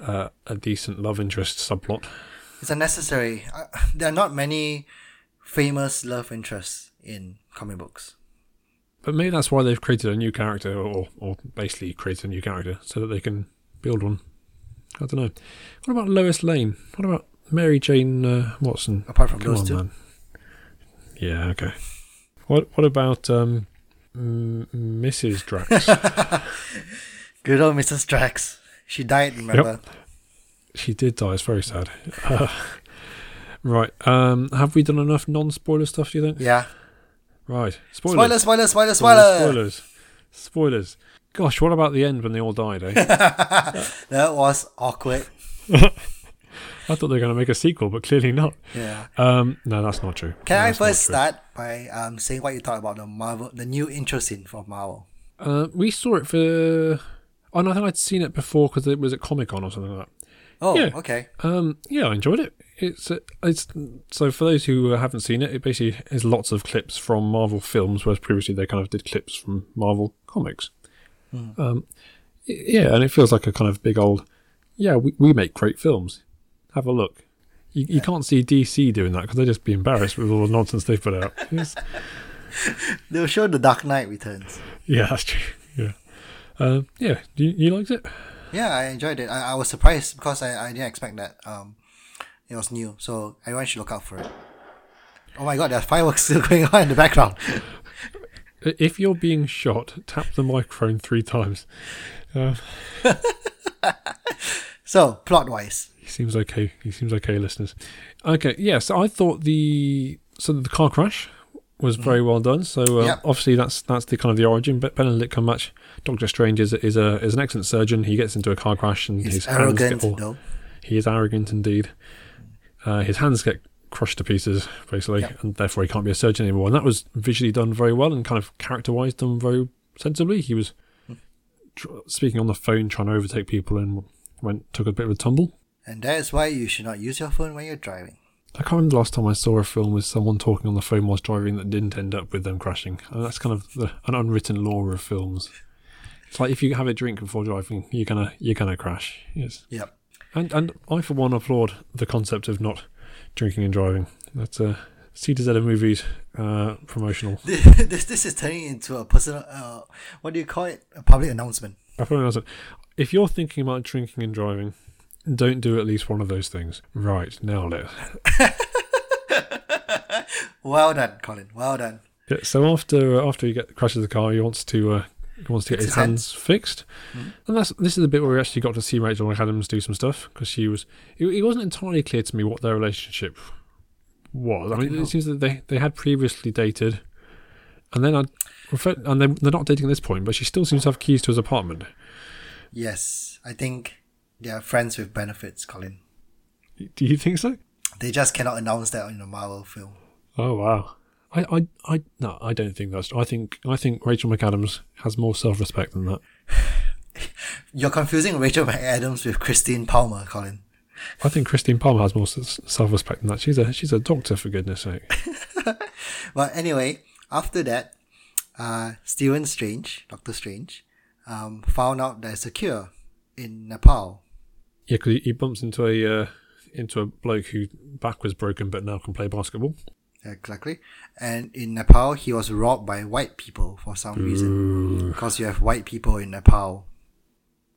Speaker 1: uh, a decent love interest subplot.
Speaker 2: It's unnecessary. Uh, there are not many famous love interests in comic books.
Speaker 1: But maybe that's why they've created a new character, or or basically created a new character, so that they can build one. I don't know. What about Lois Lane? What about Mary Jane uh, Watson?
Speaker 2: Apart from
Speaker 1: Come
Speaker 2: those
Speaker 1: on,
Speaker 2: two.
Speaker 1: man. Yeah, okay. What what about um, m- Mrs. Drax?
Speaker 2: Good old Mrs. Drax. She died, remember? Yep.
Speaker 1: she did die. It's very sad. Uh, right. Um, have we done enough non-spoiler stuff? Do you think?
Speaker 2: Yeah.
Speaker 1: Right.
Speaker 2: Spoilers. Spoilers, spoiler,
Speaker 1: Spoilers.
Speaker 2: spoiler.
Speaker 1: Spoilers. Spoilers. Gosh, what about the end when they all died? Eh?
Speaker 2: That was awkward.
Speaker 1: I thought they were going to make a sequel, but clearly not.
Speaker 2: Yeah.
Speaker 1: Um, no, that's not true.
Speaker 2: Can
Speaker 1: No,
Speaker 2: I first start by um saying what you thought about the Marvel, the new intro scene from Marvel?
Speaker 1: Uh, we saw it for. Oh no, I think I'd seen it before because it was at Comic Con or something like that.
Speaker 2: Oh,
Speaker 1: Yeah.
Speaker 2: okay.
Speaker 1: Um, yeah, I enjoyed it. It's uh, it's so for those who haven't seen it, it basically is lots of clips from Marvel films, whereas previously they kind of did clips from Marvel comics. Um, yeah, and it feels like a kind of big old. Yeah, we we make great films. Have a look. You, you can't see DC doing that because they'd just be embarrassed with all the nonsense they put out.
Speaker 2: They'll show the Dark Knight Returns.
Speaker 1: yeah, that's true. Yeah, uh, yeah. You, you liked it?
Speaker 2: Yeah, I enjoyed it. I, I was surprised because I, I didn't expect that. Um, it was new, so everyone should look out for it. Oh my god, there's fireworks still going on in the background.
Speaker 1: If you're being shot, tap the microphone three times. Uh,
Speaker 2: so, plot wise,
Speaker 1: he seems okay. He seems okay, listeners. Okay, yeah. So I thought the so the car crash was very well done. So uh,
Speaker 2: Yep.
Speaker 1: obviously that's that's the kind of the origin. But Benedict Cumberbatch, Doctor Strange is is a is an excellent surgeon. He gets into a car crash and
Speaker 2: he's
Speaker 1: his hands
Speaker 2: arrogant
Speaker 1: get all. He is arrogant indeed. Uh, his hands get crushed to pieces, basically,
Speaker 2: Yep.
Speaker 1: and therefore he can't be a surgeon anymore. And that was visually done very well and kind of character-wise done very sensibly. He was hmm. tr- speaking on the phone, trying to overtake people, and went took a bit of a tumble.
Speaker 2: And that is why you should not use your phone when you're driving.
Speaker 1: I can't remember the last time I saw a film with someone talking on the phone whilst driving that didn't end up with them crashing. And that's kind of the, an unwritten law of films. It's like if you have a drink before driving, you're gonna you're gonna crash. Yes.
Speaker 2: Yep.
Speaker 1: And and I for one applaud the concept of not drinking and driving. That's a C to Z of movies uh, promotional.
Speaker 2: this this is turning into a personal. Uh, what do you call it? A public announcement.
Speaker 1: I probably wasn't. If you're thinking about drinking and driving, don't do at least one of those things. Right now, let.
Speaker 2: Well done, Colin. Well done.
Speaker 1: Yeah, so after uh, after he get crashes the car, he wants to uh, he wants to get his
Speaker 2: his
Speaker 1: hands fixed, mm-hmm. and that's this is the bit where we actually got to see Rachel McAdams do some stuff because she was. It, it wasn't entirely clear to me what their relationship was. I mean,
Speaker 2: No.
Speaker 1: it seems that they they had previously dated, and then I refer, and they they're not dating at this point, but she still seems to have keys to his apartment.
Speaker 2: Yes, I think they are friends with benefits, Colin.
Speaker 1: Do you think so?
Speaker 2: They just cannot announce that in a Marvel film.
Speaker 1: Oh wow. I, I, I no, I don't think that's. I think I think Rachel McAdams has more self respect than that.
Speaker 2: You're confusing Rachel McAdams with Christine Palmer, Colin.
Speaker 1: I think Christine Palmer has more self respect than that. She's a she's a doctor for goodness sake.
Speaker 2: Well, anyway, after that, uh, Stephen Strange, Doctor Strange, um, found out there's a cure in Nepal.
Speaker 1: Yeah, because he, he bumps into a uh, into a bloke who back was broken but now can play basketball.
Speaker 2: Exactly. And in Nepal, he was robbed by white people for some reason. Because you have white people in Nepal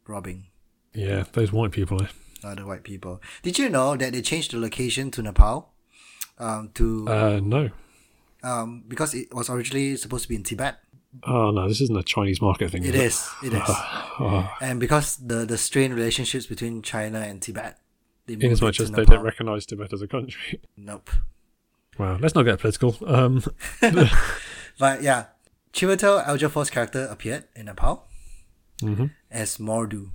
Speaker 2: robbing
Speaker 1: Yeah, those white people. Eh?
Speaker 2: other white people. Did you know that they changed the location to Nepal? Um, to
Speaker 1: Uh, no.
Speaker 2: um, because it was originally supposed to be in Tibet.
Speaker 1: Oh no, this isn't a Chinese market thing.
Speaker 2: It
Speaker 1: is
Speaker 2: is. It is.
Speaker 1: Oh,
Speaker 2: and because the the strained relationships between China and Tibet,
Speaker 1: in as
Speaker 2: it
Speaker 1: much as they don't recognise Tibet as a country.
Speaker 2: Nope.
Speaker 1: Wow, let's not get political. Um,
Speaker 2: But yeah, Chiwetel Ejiofor's character appeared in Nepal
Speaker 1: mhm.
Speaker 2: as Mordu.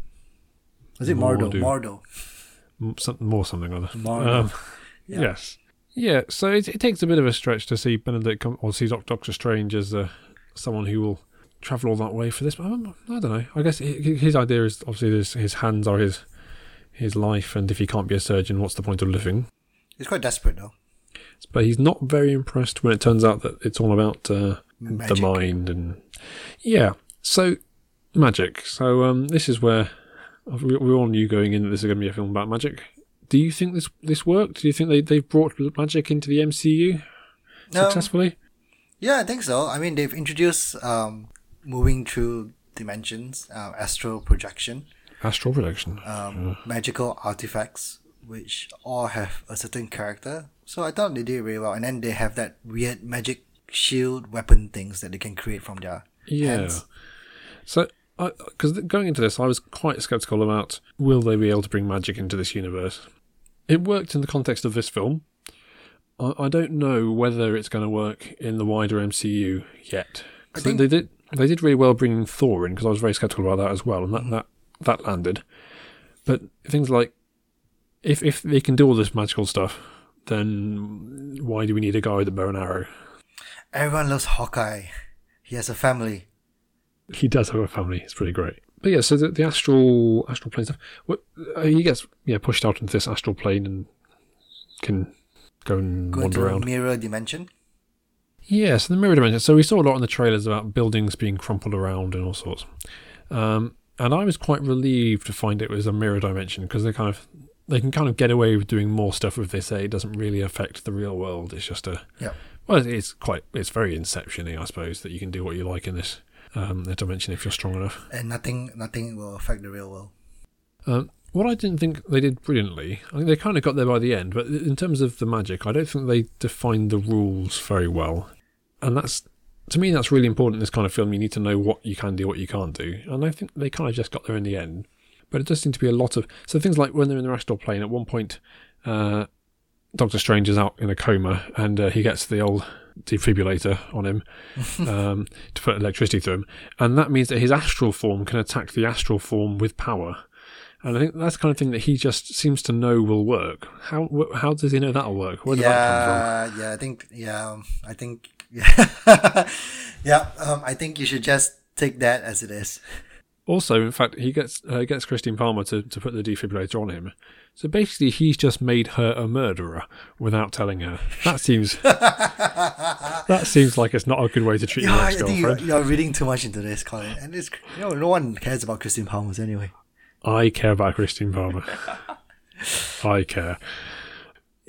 Speaker 2: Was it Mordo?
Speaker 1: Mordu.
Speaker 2: Mordo.
Speaker 1: Some, more something or other.
Speaker 2: Mordo.
Speaker 1: Um,
Speaker 2: Yeah.
Speaker 1: Yes. Yeah, so it, it takes a bit of a stretch to see Benedict come, or see Doc- Doctor Strange as uh, someone who will travel all that way for this. But I don't know. I guess hi- hi- his idea is obviously his, his hands are his his life, and if he can't be a surgeon, what's the point of living?
Speaker 2: He's quite desperate though.
Speaker 1: But he's not very impressed when it turns out that it's all about uh, the mind and yeah. So magic. So um, this is where we, we all knew going in that this is going to be a film about magic. Do you think this this worked? Do you think they they've brought magic into the MCU
Speaker 2: Um,
Speaker 1: successfully?
Speaker 2: Yeah, I think so. I mean, they've introduced um, moving through dimensions, uh, astral projection,
Speaker 1: Astral projection.
Speaker 2: um, magical artifacts, which all have a certain character. So I thought they did really well. And then they have that weird magic shield weapon things that they can create from their
Speaker 1: yeah.
Speaker 2: hands.
Speaker 1: So because going into this, I was quite skeptical about will they be able to bring magic into this universe. It worked in the context of this film. I, I don't know whether it's going to work in the wider MCU yet.
Speaker 2: I think-
Speaker 1: they did they did really well bringing Thor in because I was very skeptical about that as well, and that mm-hmm. that that landed. But things like if if they can do all this magical stuff, then why do we need a guy with a bow and arrow?
Speaker 2: Everyone loves Hawkeye. He has a family.
Speaker 1: He does have a family. It's pretty great. But yeah, so the, the astral astral plane stuff. What, uh, he gets yeah pushed out into this astral plane and can go and
Speaker 2: Go
Speaker 1: wander around.
Speaker 2: mirror dimension.
Speaker 1: Yeah, so the mirror dimension. So we saw a lot in the trailers about buildings being crumpled around and all sorts. Um, and I was quite relieved to find it was a mirror dimension because they kind of they can kind of get away with doing more stuff if they say it doesn't really affect the real world. It's just a
Speaker 2: Yeah.
Speaker 1: well, it's quite it's very inceptiony, I suppose, that you can do what you like in this um, dimension if you're strong enough.
Speaker 2: And nothing nothing will affect the real world.
Speaker 1: Um, what I didn't think they did brilliantly, I think they kind of got there by the end, but in terms of the magic, I don't think they defined the rules very well. And that's, to me, that's really important in this kind of film. You need to know what you can do, what you can't do. And I think they kind of just got there in the end. But it does seem to be a lot of. So things like when they're in the astral plane, at one point, uh, Doctor Strange is out in a coma and uh, he gets the old defibrillator on him um, to put electricity through him. And that means that his astral form can attack the astral form with power. And I think that's the kind of thing that he just seems to know will work. How wh- how does he know that'll work? Where did that come
Speaker 2: yeah, yeah. I think yeah. um, I think yeah. yeah. Um, I think you should just take that as it is.
Speaker 1: Also, in fact, he gets uh, gets Christine Palmer to, to put the defibrillator on him. So basically, he's just made her a murderer without telling her. That seems that seems like it's not a good way to treat your ex
Speaker 2: you're,
Speaker 1: girlfriend.
Speaker 2: you're reading too much into this, Colin. And it's you know no one cares about Christine Palmer's anyway.
Speaker 1: I care about Christine Palmer. I care.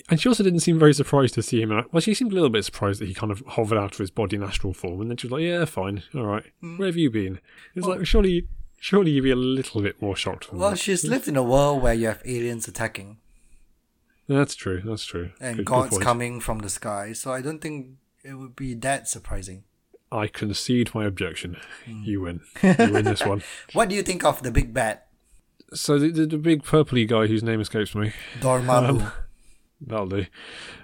Speaker 1: And she also didn't seem very surprised to see him. out- Well, she seemed a little bit surprised that he kind of hovered out of his body in astral form, and then she was like, "Yeah, fine, all right.
Speaker 2: Hmm.
Speaker 1: Where have you been?" It's like, surely, surely you'd be a little bit more shocked.
Speaker 2: Well,
Speaker 1: that.
Speaker 2: she's lived in a world where you have aliens attacking
Speaker 1: That's true. That's true.
Speaker 2: and
Speaker 1: Good- good
Speaker 2: gods
Speaker 1: point.
Speaker 2: coming from the sky, so I don't think it would be that surprising.
Speaker 1: I concede my objection.
Speaker 2: Hmm.
Speaker 1: You win. You win this one.
Speaker 2: What do you think of the big bat?
Speaker 1: So the, the, the big purpley guy whose name escapes me.
Speaker 2: Dormammu?
Speaker 1: That'll do.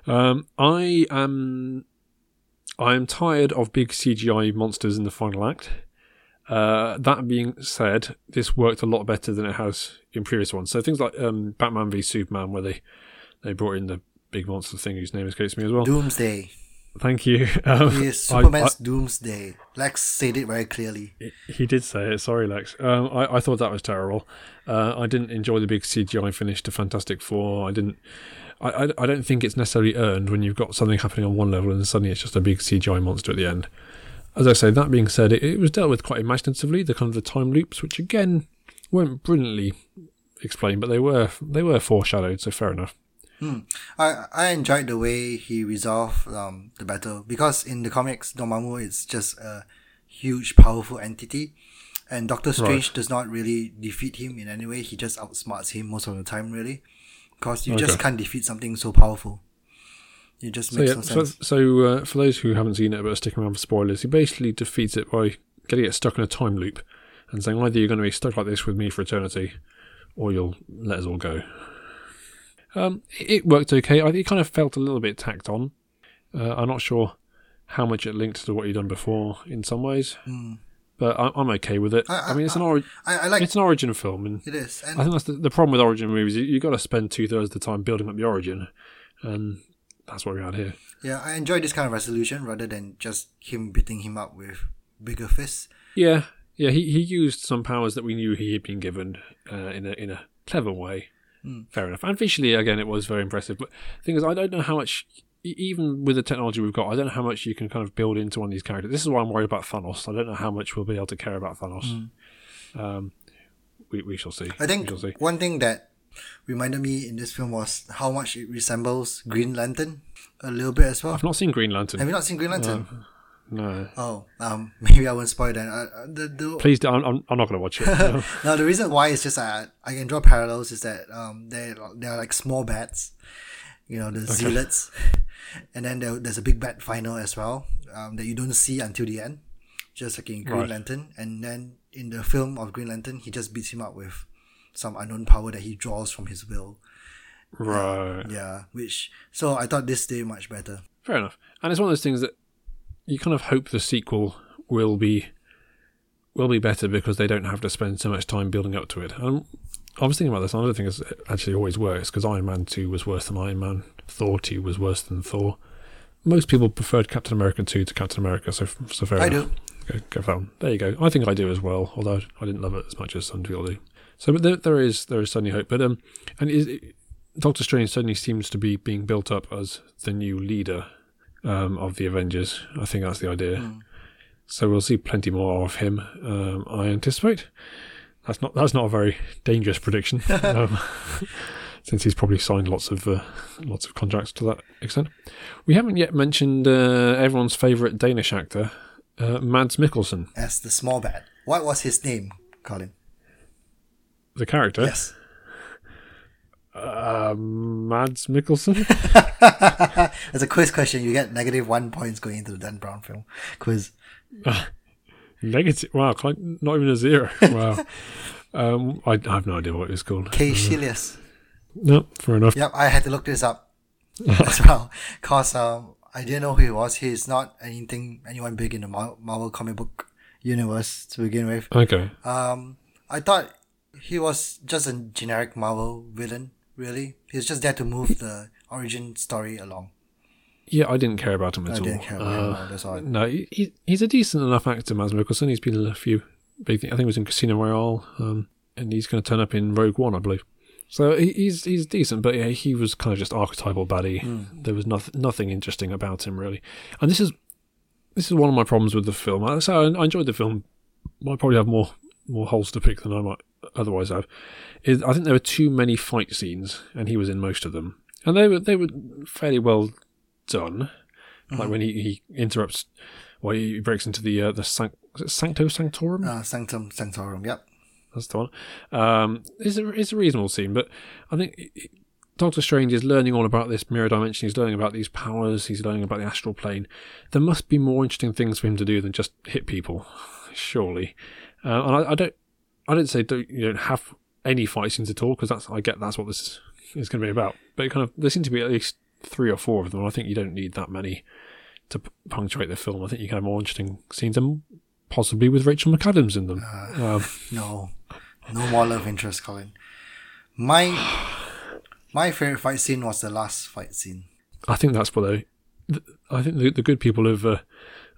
Speaker 1: Um, I am. I am tired of big CGI monsters in the final act. Uh, that being said, this worked a lot better than it has in previous ones. So things like um, Batman v Superman, where they they brought in the big monster thing whose name escapes me as well.
Speaker 2: Doomsday.
Speaker 1: Thank you. Um,
Speaker 2: He is
Speaker 1: I-
Speaker 2: Superman's Doomsday. Lex said it very clearly.
Speaker 1: He did say it. Sorry, Lex. Um, I, I thought that was terrible. Uh, I didn't enjoy the big CGI finish to Fantastic Four. I didn't. I, I, I don't think it's necessarily earned when you've got something happening on one level and suddenly it's just a big CGI monster at the end. As I say, that being said, it, it was dealt with quite imaginatively. The kind of the time loops, which again weren't brilliantly explained, but they were they were foreshadowed. So fair enough.
Speaker 2: I I enjoyed the way he resolved um, the battle because in the comics, Dormammu is just a huge, powerful entity, and Doctor Strange does not really defeat him in any way. He just outsmarts him most of the time, really, because you just can't defeat something so powerful. It just
Speaker 1: So yeah,
Speaker 2: no
Speaker 1: so,
Speaker 2: sense.
Speaker 1: so uh, for those who haven't seen it but are sticking around for spoilers, he basically defeats it by getting it stuck in a time loop and saying either you're going to be stuck like this with me for eternity, or you'll let us all go. Um, it worked okay. I think it kind of felt a little bit tacked on. Uh, I'm not sure how much it linked to what he'd done before in some ways, but I, I'm okay with it.
Speaker 2: I-
Speaker 1: I, mean, it's an ori-
Speaker 2: I, I like
Speaker 1: it's an origin film, and
Speaker 2: it is, and
Speaker 1: I think that's the, the problem with origin movies. You, you've got to spend two thirds of the time building up the origin, and that's what we had here.
Speaker 2: yeah, I enjoy this kind of resolution rather than just him beating him up with bigger fists.
Speaker 1: Yeah, yeah. He, he used some powers that we knew he had been given uh, in a in a clever way. Fair enough. And visually, again, it was very impressive. But the thing is, I don't know how much, even with the technology we've got, I don't know how much you can kind of build into one of these characters. This is why I'm worried about Thanos. I don't know how much we'll be able to care about Thanos. Um, we we shall see.
Speaker 2: I think
Speaker 1: see.
Speaker 2: one thing that reminded me in this film was how much it resembles Green Lantern a little bit as well.
Speaker 1: I've not seen Green Lantern.
Speaker 2: Have you not seen Green Lantern?
Speaker 1: no.
Speaker 2: Oh, um, maybe I won't spoil that. Uh, uh, the, the,
Speaker 1: Please, do, I'm, I'm not going to watch it. No.
Speaker 2: no, the reason why is just that I can draw parallels is that um, they they're like small bats, you know, the zealots, and then there, there's a big bat final as well um, that you don't see until the end, just like in Green
Speaker 1: Right.
Speaker 2: Lantern, and then in the film of Green Lantern, he just beats him up with some unknown power that he draws from his will.
Speaker 1: right.
Speaker 2: Yeah, which so I thought this day much better.
Speaker 1: Fair enough. And it's one of those things that you kind of hope the sequel will be will be better because they don't have to spend so much time building up to it. And I was thinking about this. and I don't think it's actually always works because Iron Man two was worse than Iron Man. Thor two was worse than Thor. Most people preferred Captain America two to Captain America, so so fair
Speaker 2: I
Speaker 1: enough.
Speaker 2: do.
Speaker 1: Go, go for that one. There you go. I think I do as well, although I didn't love it as much as some people do. So, but there, there is there is certainly hope. But um, and is, Doctor Strange certainly seems to be being built up as the new leader um, of the Avengers. I think that's the idea. So we'll see plenty more of him. Um, I anticipate. That's not that's not a very dangerous prediction. um, since he's probably signed lots of uh, lots of contracts to that extent. We haven't yet mentioned uh, everyone's favourite Danish actor, uh, Mads Mikkelsen,
Speaker 2: As the small bad. What was his name, Colin?
Speaker 1: The character.
Speaker 2: Yes.
Speaker 1: Uh, Mads Mikkelsen.
Speaker 2: As a quiz question. You get negative one points going into the Dan Brown film quiz.
Speaker 1: Negative. Wow, quite, not even a zero. Wow. um, I, I have no idea what it's called.
Speaker 2: Kaecilius.
Speaker 1: No, fair enough.
Speaker 2: Yep, I had to look this up as well because um, I didn't know who he was. He's not anything anyone big in the Marvel comic book universe to begin with.
Speaker 1: Okay.
Speaker 2: Um, I thought he was just a generic Marvel villain. Really, he's just there to move the origin story along.
Speaker 1: Yeah, I didn't care about him at
Speaker 2: I
Speaker 1: all.
Speaker 2: didn't care about.
Speaker 1: Uh,
Speaker 2: no, That's all.
Speaker 1: No, he, he- he's a decent enough actor, Mads Mikkelsen. He's been in a few big things. I think it was in Casino Royale, um, and he's going to turn up in Rogue One, I believe. So he, he's he's decent, but yeah, he was kind of just archetypal baddie.
Speaker 2: Hmm.
Speaker 1: There was nothing nothing interesting about him really. And this is this is one of my problems with the film. I- So I, I enjoyed the film. I probably have more more holes to pick than I might otherwise have. Is I think there were too many fight scenes, and he was in most of them, and they were they were fairly well done. Like when he, he interrupts, well, he breaks into the uh, the Sanct- is it Sancto Sanctorum.
Speaker 2: Uh, Sanctum Sanctorum. Yep.
Speaker 1: That's the one. Um, it's a it's a reasonable scene, but I think it- Doctor Strange is learning all about this mirror dimension. He's learning about these powers. He's learning about the astral plane. There must be more interesting things for him to do than just hit people, surely. Uh, and I, I don't I don't say don't, you don't have any fight scenes at all because that's I get that's what this is, going to be about. But it kind of there seem to be at least three or four of them. and I think you don't need that many to p- punctuate the film. I think you can have more interesting scenes and possibly with Rachel McAdams in them. um,
Speaker 2: No, no more love interest, Colin. My my favorite fight scene was the last fight scene.
Speaker 1: I think that's what they. I think the, the good people have uh,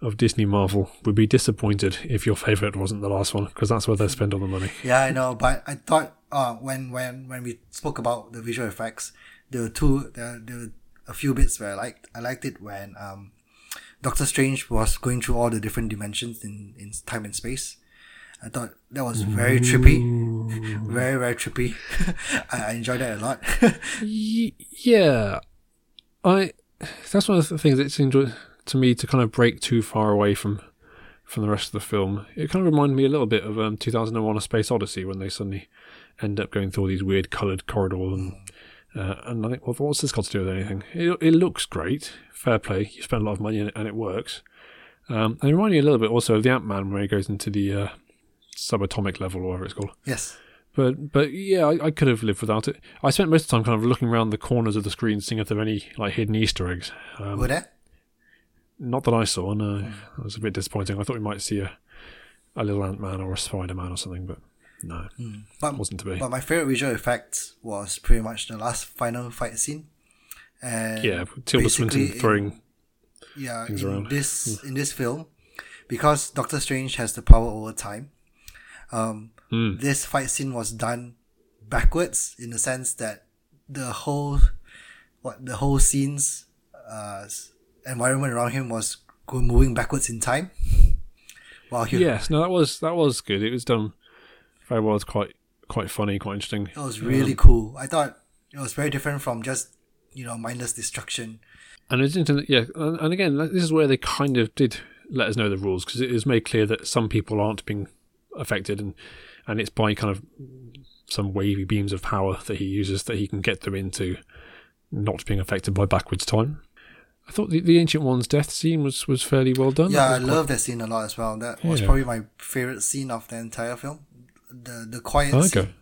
Speaker 1: of Disney Marvel would be disappointed if your favorite wasn't the last one because that's where they spend all the money.
Speaker 2: Yeah, I know, but I thought uh, when when when we spoke about the visual effects, there were two there, there were a few bits where I liked. I liked it when um, Doctor Strange was going through all the different dimensions in, in time and space. I thought that was very trippy, very very trippy. I, I enjoyed that a lot.
Speaker 1: Y- yeah, I. That's one of the things that seemed to, me to kind of break too far away from from the rest of the film. It kind of reminded me a little bit of um, 2001: A Space Odyssey when they suddenly end up going through all these weird coloured corridors and. Uh, and I think, well, what's this got to do with anything? It, it looks great, fair play. You spend a lot of money it, and it works. Um, and it reminded me a little bit also of the Ant Man, where he goes into the uh, subatomic level, or whatever it's called.
Speaker 2: yes,
Speaker 1: But but yeah, I, I could have lived without it. I spent most of the time kind of looking around the corners of the screen, seeing if there were any like hidden Easter eggs. Um,
Speaker 2: were there?
Speaker 1: Not that I saw. No, that was a bit disappointing. I thought we might see a a little Ant Man or a Spider Man or something, but no,
Speaker 2: But
Speaker 1: wasn't to be.
Speaker 2: But my favorite visual effect was pretty much the last final fight scene. And
Speaker 1: yeah, Tilda Swinton
Speaker 2: basically in-
Speaker 1: throwing.
Speaker 2: yeah,
Speaker 1: things
Speaker 2: in
Speaker 1: around.
Speaker 2: this in this film, because Doctor Strange has the power over time. Um,
Speaker 1: Hmm.
Speaker 2: This fight scene was done backwards in the sense that the whole, what the whole scenes, uh, s- environment around him was go- moving backwards in time. While he,
Speaker 1: Yes, no, that was that was good. It was done very well. It's quite quite funny, quite interesting.
Speaker 2: It was really um, cool. I thought it was very different from just you know mindless destruction.
Speaker 1: And it's interesting, yeah. And, and again, this is where they kind of did let us know the rules because it is made clear that some people aren't being affected, and and it's by kind of some wavy beams of power that he uses that he can get them into not being affected by backwards time. I thought the, the ancient one's death scene was, was fairly well done.
Speaker 2: yeah, I
Speaker 1: quite-
Speaker 2: love that scene a lot as well. That was
Speaker 1: Yeah.
Speaker 2: probably my favorite scene of the entire film. The the quiet
Speaker 1: Okay.
Speaker 2: scene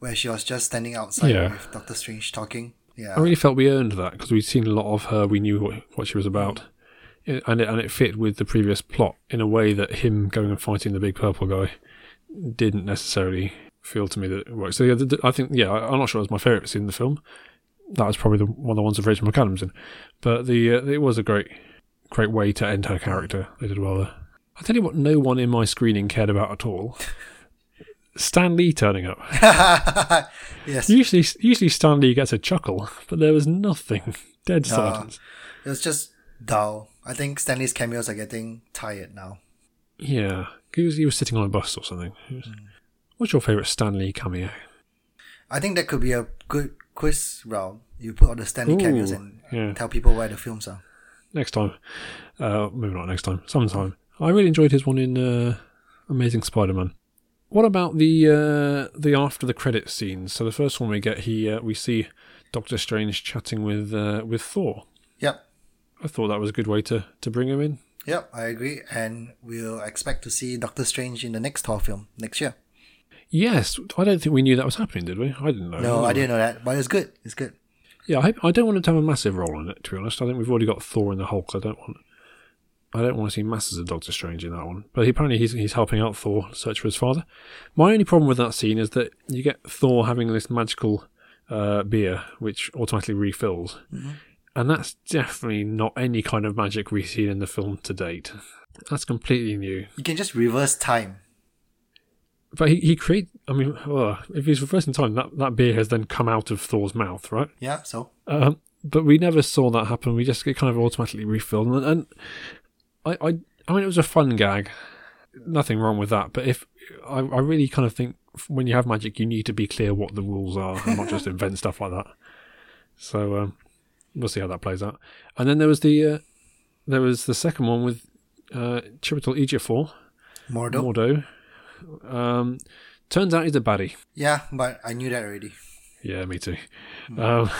Speaker 2: where she was just standing outside
Speaker 1: Yeah.
Speaker 2: with Doctor Strange talking. Yeah,
Speaker 1: I really felt we earned that because we'd seen a lot of her. We knew what, what she was about, It- and it, and it fit with the previous plot in a way that him going and fighting the big purple guy didn't necessarily feel to me that it worked. So yeah, I think yeah, I'm not sure it was my favourite scene in the film. That was probably the, one of the ones with Rachel McAdams in, but the uh, it was a great great way to end her character. They did well there. I tell you what, no one in my screening cared about at all. Stan Lee turning up.
Speaker 2: yes,
Speaker 1: Usually, usually Stan Lee gets a chuckle, but there was nothing. Dead
Speaker 2: No.
Speaker 1: silence.
Speaker 2: it was just dull. I think Stan Lee's cameos are getting tired now.
Speaker 1: Yeah, he was, he was sitting on a bus or something. Was- What's your favourite Stan Lee cameo?
Speaker 2: I think that could be a good quiz round. You put all the Stan Lee
Speaker 1: Ooh,
Speaker 2: cameos and
Speaker 1: yeah.
Speaker 2: tell people where the films are.
Speaker 1: Next time, uh, maybe not next time, sometime. I really enjoyed his one in uh, Amazing Spider-Man. What about the uh, the after the credit scenes? So the first one we get, he uh, we see Doctor Strange chatting with uh, with Thor.
Speaker 2: Yep.
Speaker 1: I thought that was a good way to, to bring him in.
Speaker 2: Yep, I agree. And we'll expect to see Doctor Strange in the next Thor film next year.
Speaker 1: Yes, I don't think we knew that was happening, did we? I didn't know.
Speaker 2: No, I didn't know that, but it's good. It's good.
Speaker 1: Yeah, I, hope, I don't want it to have a massive role in it. To be honest, I think we've already got Thor and the Hulk. I don't want. I don't want to see masses of Doctor Strange in that one. But apparently he's he's helping out Thor search for his father. My only problem with that scene is that you get Thor having this magical uh, beer which automatically refills, and that's definitely not any kind of magic we've seen in the film to date. That's completely new.
Speaker 2: You can just reverse time.
Speaker 1: But he, he create. I mean, if he's reversing time, that, that beer has then come out of Thor's mouth, right?
Speaker 2: Yeah, so
Speaker 1: Um, but we never saw that happen. We just get kind of automatically refilled, and, and I, I, I mean, it was a fun gag. Nothing wrong with that. But if I, I really kind of think when you have magic, you need to be clear what the rules are, and not just invent stuff like that. So um, we'll see how that plays out. And then there was the uh, there was the second one with uh, Chiwetel Ejiofor,
Speaker 2: Mordo.
Speaker 1: Mordo. Um, turns out he's a baddie.
Speaker 2: Yeah, but I knew that already.
Speaker 1: Yeah, me too. Um,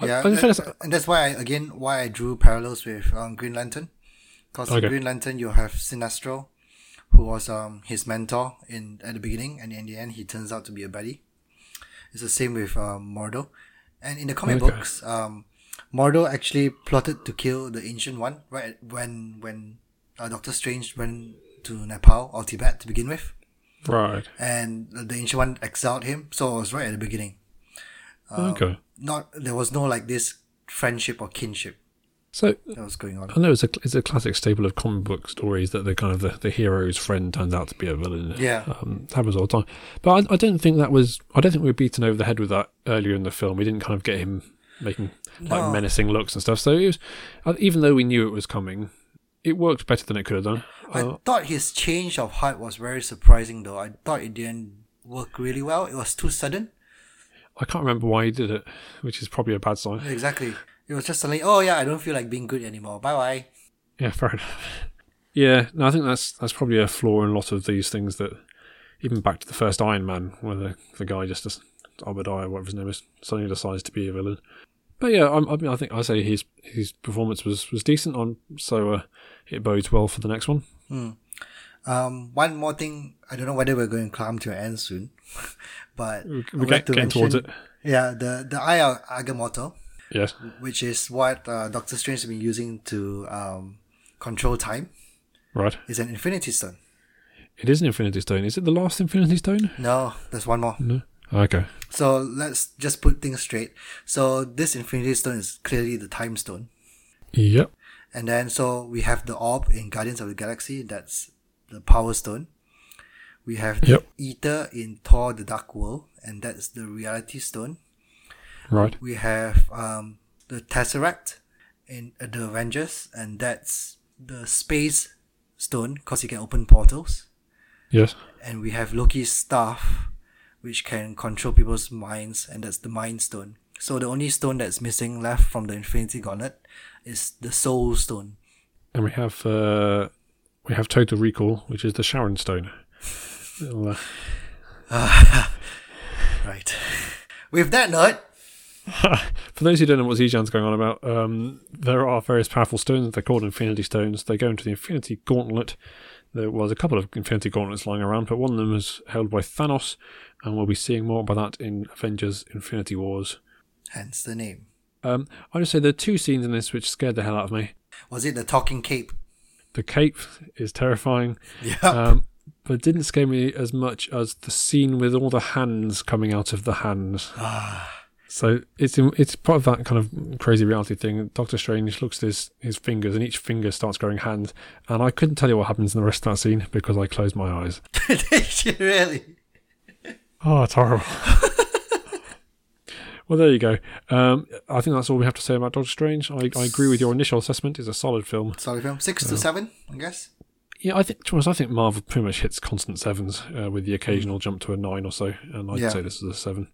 Speaker 2: Yeah,
Speaker 1: fairness,
Speaker 2: and, that's why I, again why I drew parallels with um, Green Lantern, because
Speaker 1: Okay.
Speaker 2: in Green Lantern you have Sinestro, who was um his mentor in at the beginning, and in the end he turns out to be a baddie. It's the same with um, Mordo, and in the comic
Speaker 1: Okay.
Speaker 2: books, um, Mordo actually plotted to kill the Ancient One right when when uh, Doctor Strange went to Nepal or Tibet to begin with,
Speaker 1: right.
Speaker 2: and the Ancient One exiled him. So it was right at the beginning
Speaker 1: okay.
Speaker 2: not there was no like this friendship or kinship
Speaker 1: So
Speaker 2: that was going on.
Speaker 1: I know it's a it's a classic staple of comic book stories that the kind of the, the hero's friend turns out to be a villain.
Speaker 2: Yeah.
Speaker 1: um, it happens all the time. But I, I don't think that was I don't think we were beaten over the head with that earlier in the film. We didn't kind of get him making like
Speaker 2: No.
Speaker 1: menacing looks and stuff. So it was uh, even though we knew it was coming, it worked better than it could have done.
Speaker 2: I
Speaker 1: Uh,
Speaker 2: thought his change of heart was very surprising though. I thought it didn't work really well. It was too sudden.
Speaker 1: I can't remember why he did it, which is probably a bad sign.
Speaker 2: Exactly. It was just suddenly, oh yeah, I don't feel like being good anymore. Bye bye.
Speaker 1: Yeah, fair enough. Yeah, no, I think that's that's probably a flaw in a lot of these things that even back to the first Iron Man, where the, the guy just does Obadiah, whatever his name is, suddenly decides to be a villain. But yeah, I, I mean, I think I say his his performance was was decent on, so uh, it bodes well for the next one.
Speaker 2: Um, one more thing. I don't know whether we're going to come to an end soon, but
Speaker 1: We're
Speaker 2: I would
Speaker 1: get, getting towards it.
Speaker 2: Yeah, the the Eye of Agamotto,
Speaker 1: Yes.
Speaker 2: which is what uh, Doctor Strange has been using to um, control time,
Speaker 1: Right.
Speaker 2: is an Infinity Stone.
Speaker 1: It is an Infinity Stone. Is it the last Infinity Stone?
Speaker 2: No, there's one more.
Speaker 1: No. Okay.
Speaker 2: So let's just put things straight. So this Infinity Stone is clearly the Time Stone.
Speaker 1: Yep.
Speaker 2: And then so we have the orb in Guardians of the Galaxy, that's the Power Stone. We have the
Speaker 1: Yep.
Speaker 2: Aether in Thor the Dark World, and that's the Reality Stone.
Speaker 1: Right.
Speaker 2: We have um, the Tesseract in uh, the Avengers, and that's the Space Stone, because you can open portals.
Speaker 1: Yes.
Speaker 2: And we have Loki's staff, which can control people's minds, and that's the Mind Stone. So the only stone that's missing left from the Infinity Gauntlet is the Soul Stone.
Speaker 1: And we have uh, we have Total Recall, which is the Sharon Stone. Little, uh,
Speaker 2: Right. With that note,
Speaker 1: For those who don't know what Zijan's going on about, um, there are various powerful stones. They're called Infinity Stones. They go into the Infinity Gauntlet. There was a couple of Infinity Gauntlets lying around, but one of them is held by Thanos, and we'll be seeing more about that in Avengers Infinity Wars.
Speaker 2: hence the name.
Speaker 1: Um, I just say there are two scenes in this which scared the hell out of me.
Speaker 2: Was it the talking cape?
Speaker 1: The cape is terrifying,
Speaker 2: Yeah.
Speaker 1: um, but it didn't scare me as much as the scene with all the hands coming out of the hands. So it's it's part of that kind of crazy reality thing. Doctor Strange looks at his, his fingers, and each finger starts growing hands. And I couldn't tell you what happens in the rest of that scene because I closed my eyes.
Speaker 2: Did you really?
Speaker 1: Oh, it's horrible. well, there you go. Um, I think that's all we have to say about Doctor Strange. I, I agree with your initial assessment. It's a solid film.
Speaker 2: Sorry, film. Six to seven, I guess.
Speaker 1: Yeah, I think. To be honest, I think Marvel pretty much hits constant sevens uh, with the occasional jump to a nine or so, and I'd
Speaker 2: Yeah.
Speaker 1: say this is a seven.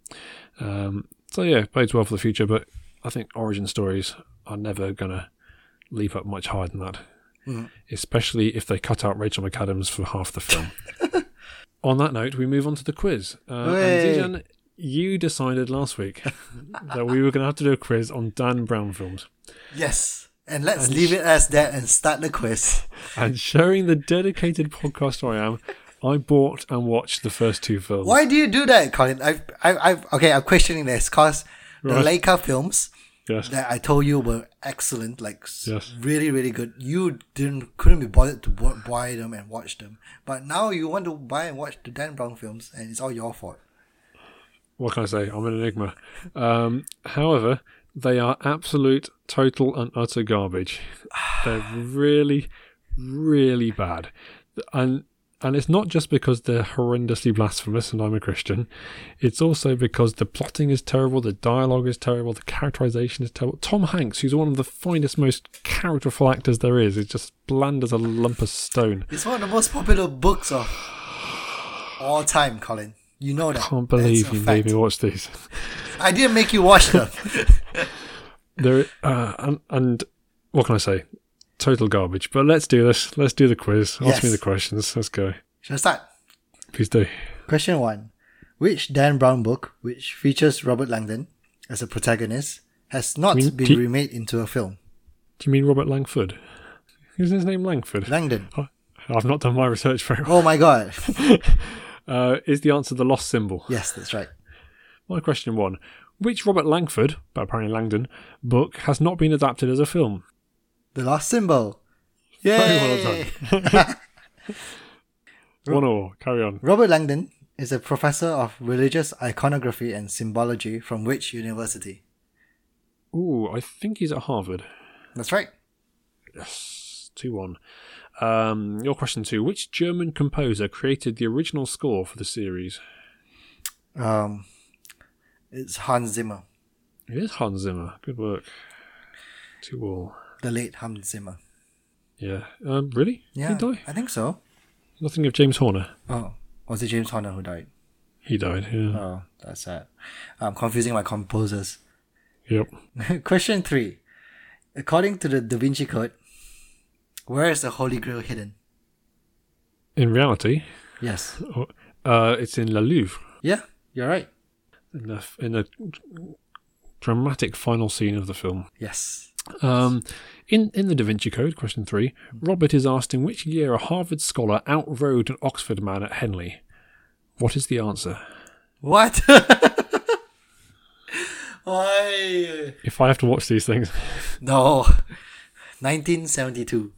Speaker 1: Um, so yeah, bodes well for the future, but I think origin stories are never gonna leap up much higher than that,
Speaker 2: Mhm.
Speaker 1: especially if they cut out Rachel McAdams for half the film. on that note, we move on to the quiz. Uh,
Speaker 2: Hooray.
Speaker 1: and Zijan, you decided last week that we were going to have to do a quiz on Dan Brown films.
Speaker 2: Yes. And let's
Speaker 1: And
Speaker 2: leave
Speaker 1: sh-
Speaker 2: it as that and start the quiz.
Speaker 1: And showing the dedicated podcaster I am, I bought and watched the first two films.
Speaker 2: Why do you do that, Colin? I've, I've, I've okay, I'm questioning this because the
Speaker 1: Right.
Speaker 2: Laika films
Speaker 1: Yes.
Speaker 2: that I told you were excellent, like
Speaker 1: Yes.
Speaker 2: really, really good. You didn't, couldn't be bothered to buy them and watch them, but now you want to buy and watch the Dan Brown films, and it's all your fault.
Speaker 1: What can I say? I'm an enigma. Um, however, they are absolute, total, and utter garbage. They're really, really bad. And and it's not just because they're horrendously blasphemous and I'm a Christian. It's also because the plotting is terrible, the dialogue is terrible, the characterization is terrible. Tom Hanks, who's one of the finest, most characterful actors there is, is just bland as a lump of stone.
Speaker 2: It's one of the most popular books of all time, Colin. You know that.
Speaker 1: I
Speaker 2: can't
Speaker 1: believe you
Speaker 2: fact.
Speaker 1: made me watch these.
Speaker 2: I didn't make you watch them.
Speaker 1: There, uh, and, and what can I say? Total garbage. But let's do this. Let's do the quiz. Ask
Speaker 2: Yes.
Speaker 1: me the questions. Let's go.
Speaker 2: Shall I start?
Speaker 1: Please do.
Speaker 2: Question one. Which Dan Brown book, which features Robert Langdon as a protagonist, has not
Speaker 1: mean
Speaker 2: been
Speaker 1: T-
Speaker 2: remade into a film?
Speaker 1: Do you mean Robert Langford? Isn't his name Langford?
Speaker 2: Langdon.
Speaker 1: I've not done my research very well.
Speaker 2: Oh my god.
Speaker 1: Uh, is the answer the lost symbol?
Speaker 2: Yes, that's right.
Speaker 1: My question one. Which Robert Langford, but apparently Langdon, book has not been adapted as a film?
Speaker 2: The last symbol.
Speaker 1: Very
Speaker 2: Yay!
Speaker 1: well done. One or carry on.
Speaker 2: Robert Langdon is a professor of religious iconography and symbology from which university?
Speaker 1: Ooh, I think he's at Harvard.
Speaker 2: That's right.
Speaker 1: Yes, 2 1. Um, your question two. Which German composer created the original score for the series?
Speaker 2: Um, it's Hans Zimmer,
Speaker 1: It is Hans Zimmer. Good work. 2 all.
Speaker 2: The late Hans Zimmer.
Speaker 1: Yeah. Um, really?
Speaker 2: Yeah,
Speaker 1: He died?
Speaker 2: I think so.
Speaker 1: Nothing of James Horner.
Speaker 2: Oh, was it James Horner who died?
Speaker 1: He died, yeah.
Speaker 2: Oh, that's sad. I'm confusing my composers.
Speaker 1: Yep.
Speaker 2: Question three. According to the Da Vinci Code, where is the Holy Grail hidden?
Speaker 1: In reality,
Speaker 2: Yes.
Speaker 1: uh, it's in La Louvre.
Speaker 2: Yeah, you're right.
Speaker 1: In the, in the dramatic final scene of the film.
Speaker 2: Yes.
Speaker 1: Um, in, in the Da Vinci Code, question three, Robert is asked in which year a Harvard scholar outrode an Oxford man at Henley. What is the answer?
Speaker 2: What? Why?
Speaker 1: If I have to watch these things,
Speaker 2: No. 1972.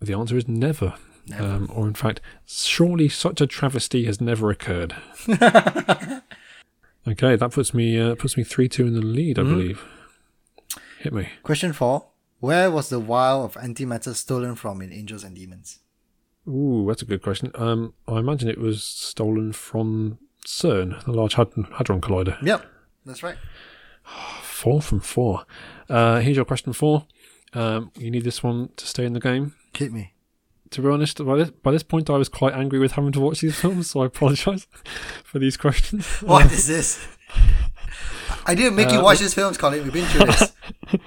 Speaker 1: the answer is never.
Speaker 2: Never.
Speaker 1: Um, or, in fact, surely such a travesty has never occurred. okay, that puts me uh, puts me three two in the lead, I believe. Hit me.
Speaker 2: Question four. Where was the vial of antimatter stolen from in Angels and Demons?
Speaker 1: Ooh, that's a good question. Um, I imagine it was stolen from CERN, the Large Hadron, Collider.
Speaker 2: Yep, that's right.
Speaker 1: Four from four. Uh, here's your question four. Um, you need this one to stay in the game.
Speaker 2: Hit me.
Speaker 1: To be honest, by this, by this point, I was quite angry with having to watch these films, so I apologise for these questions.
Speaker 2: What is this? I didn't make you
Speaker 1: Uh,
Speaker 2: watch these films, Colin. We've been through this.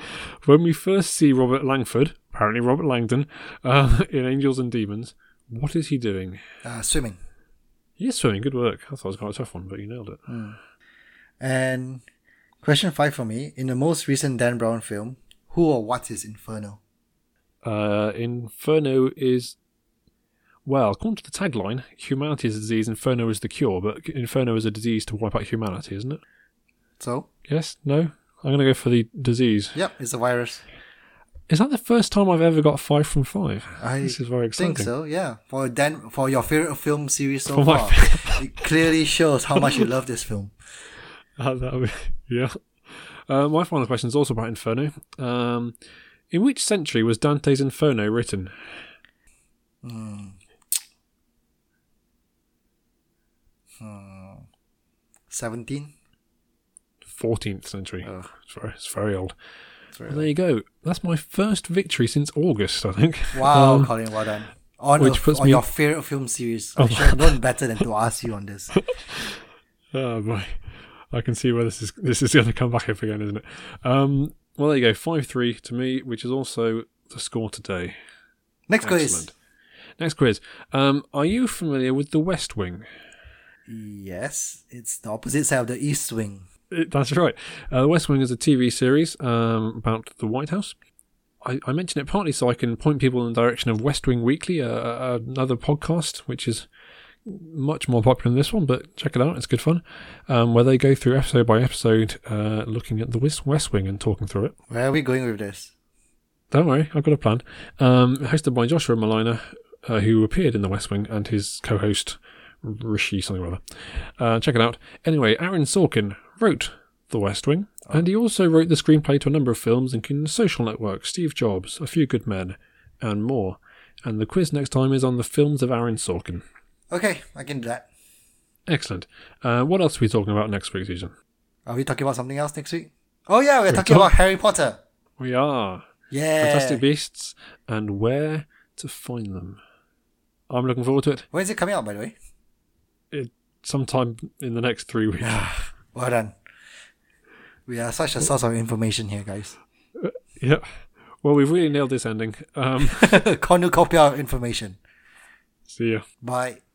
Speaker 1: When we first see Robert Langford, apparently Robert Langdon, uh, in Angels and Demons, what is he doing?
Speaker 2: Uh, swimming.
Speaker 1: He is swimming. Good work. I thought it was quite a tough one, but you nailed it.
Speaker 2: And question five for me. In the most recent Dan Brown film, who or what is Inferno?
Speaker 1: Uh, Inferno is, well, according to the tagline, humanity is a disease, Inferno is the cure, but Inferno is a disease to wipe out humanity, isn't it?
Speaker 2: So,
Speaker 1: Yes? No? I'm going to go for the disease.
Speaker 2: yep, it's a virus.
Speaker 1: Is that the first time I've ever got five from five?
Speaker 2: I
Speaker 1: this is very exciting.
Speaker 2: think so. Yeah, for Dan, for your favorite film series so
Speaker 1: For
Speaker 2: far, it clearly shows how much you love this film.
Speaker 1: Uh, that would- yeah. Uh, my final question is also about Inferno. Um, in which century was Dante's Inferno written?
Speaker 2: Seventeen.
Speaker 1: 14th century.
Speaker 2: Ugh.
Speaker 1: It's, very, it's very old.
Speaker 2: Very
Speaker 1: Well, there you go. That's my first victory since August, I think.
Speaker 2: Wow,
Speaker 1: Um,
Speaker 2: Colin, well done. On,
Speaker 1: Which
Speaker 2: a-
Speaker 1: puts
Speaker 2: on
Speaker 1: me-
Speaker 2: your favorite film series. I should have known better than to ask you on this.
Speaker 1: Oh boy, I can see where this is. This is going to come back up again, isn't it? Um, well, there you go, five three to me, which is also the score today.
Speaker 2: Next quiz.
Speaker 1: Next quiz. Um, are you familiar with The West Wing?
Speaker 2: Yes, it's the opposite side of the East Wing.
Speaker 1: That's right. Uh, the West Wing is a TV series um, about the White House. I, I mention it partly so I can point people in the direction of West Wing Weekly, uh, uh, another podcast which is much more popular than this one, but check it out; it's good fun. Um, where they go through episode by episode, uh, looking at the West West Wing and talking through it.
Speaker 2: Where are we going with this?
Speaker 1: Don't worry, I've got a plan. Um, hosted by Joshua Malina, uh, who appeared in The West Wing, and his co-host Rishi something or other. Uh, check it out. Anyway, Aaron Sorkin wrote The West Wing, and he also wrote the screenplay to a number of films, including Social Network, Steve Jobs, A Few Good Men, and more. And the quiz next time is on the films of Aaron Sorkin.
Speaker 2: Okay, I can do that.
Speaker 1: Excellent. Uh, what else are we talking about next week, Susan?
Speaker 2: Are we talking about something else next week? Oh yeah, we're talking
Speaker 1: talk-
Speaker 2: about Harry Potter.
Speaker 1: We are
Speaker 2: Yeah.
Speaker 1: Fantastic Beasts and where to find them. I'm looking forward to it.
Speaker 2: When is it coming out, by the way?
Speaker 1: It sometime in the next three weeks.
Speaker 2: Well done. We are such a source of information here, guys.
Speaker 1: yeah. Well, we've really nailed this ending. Um,
Speaker 2: Cornucopia of information.
Speaker 1: see ya.
Speaker 2: Bye.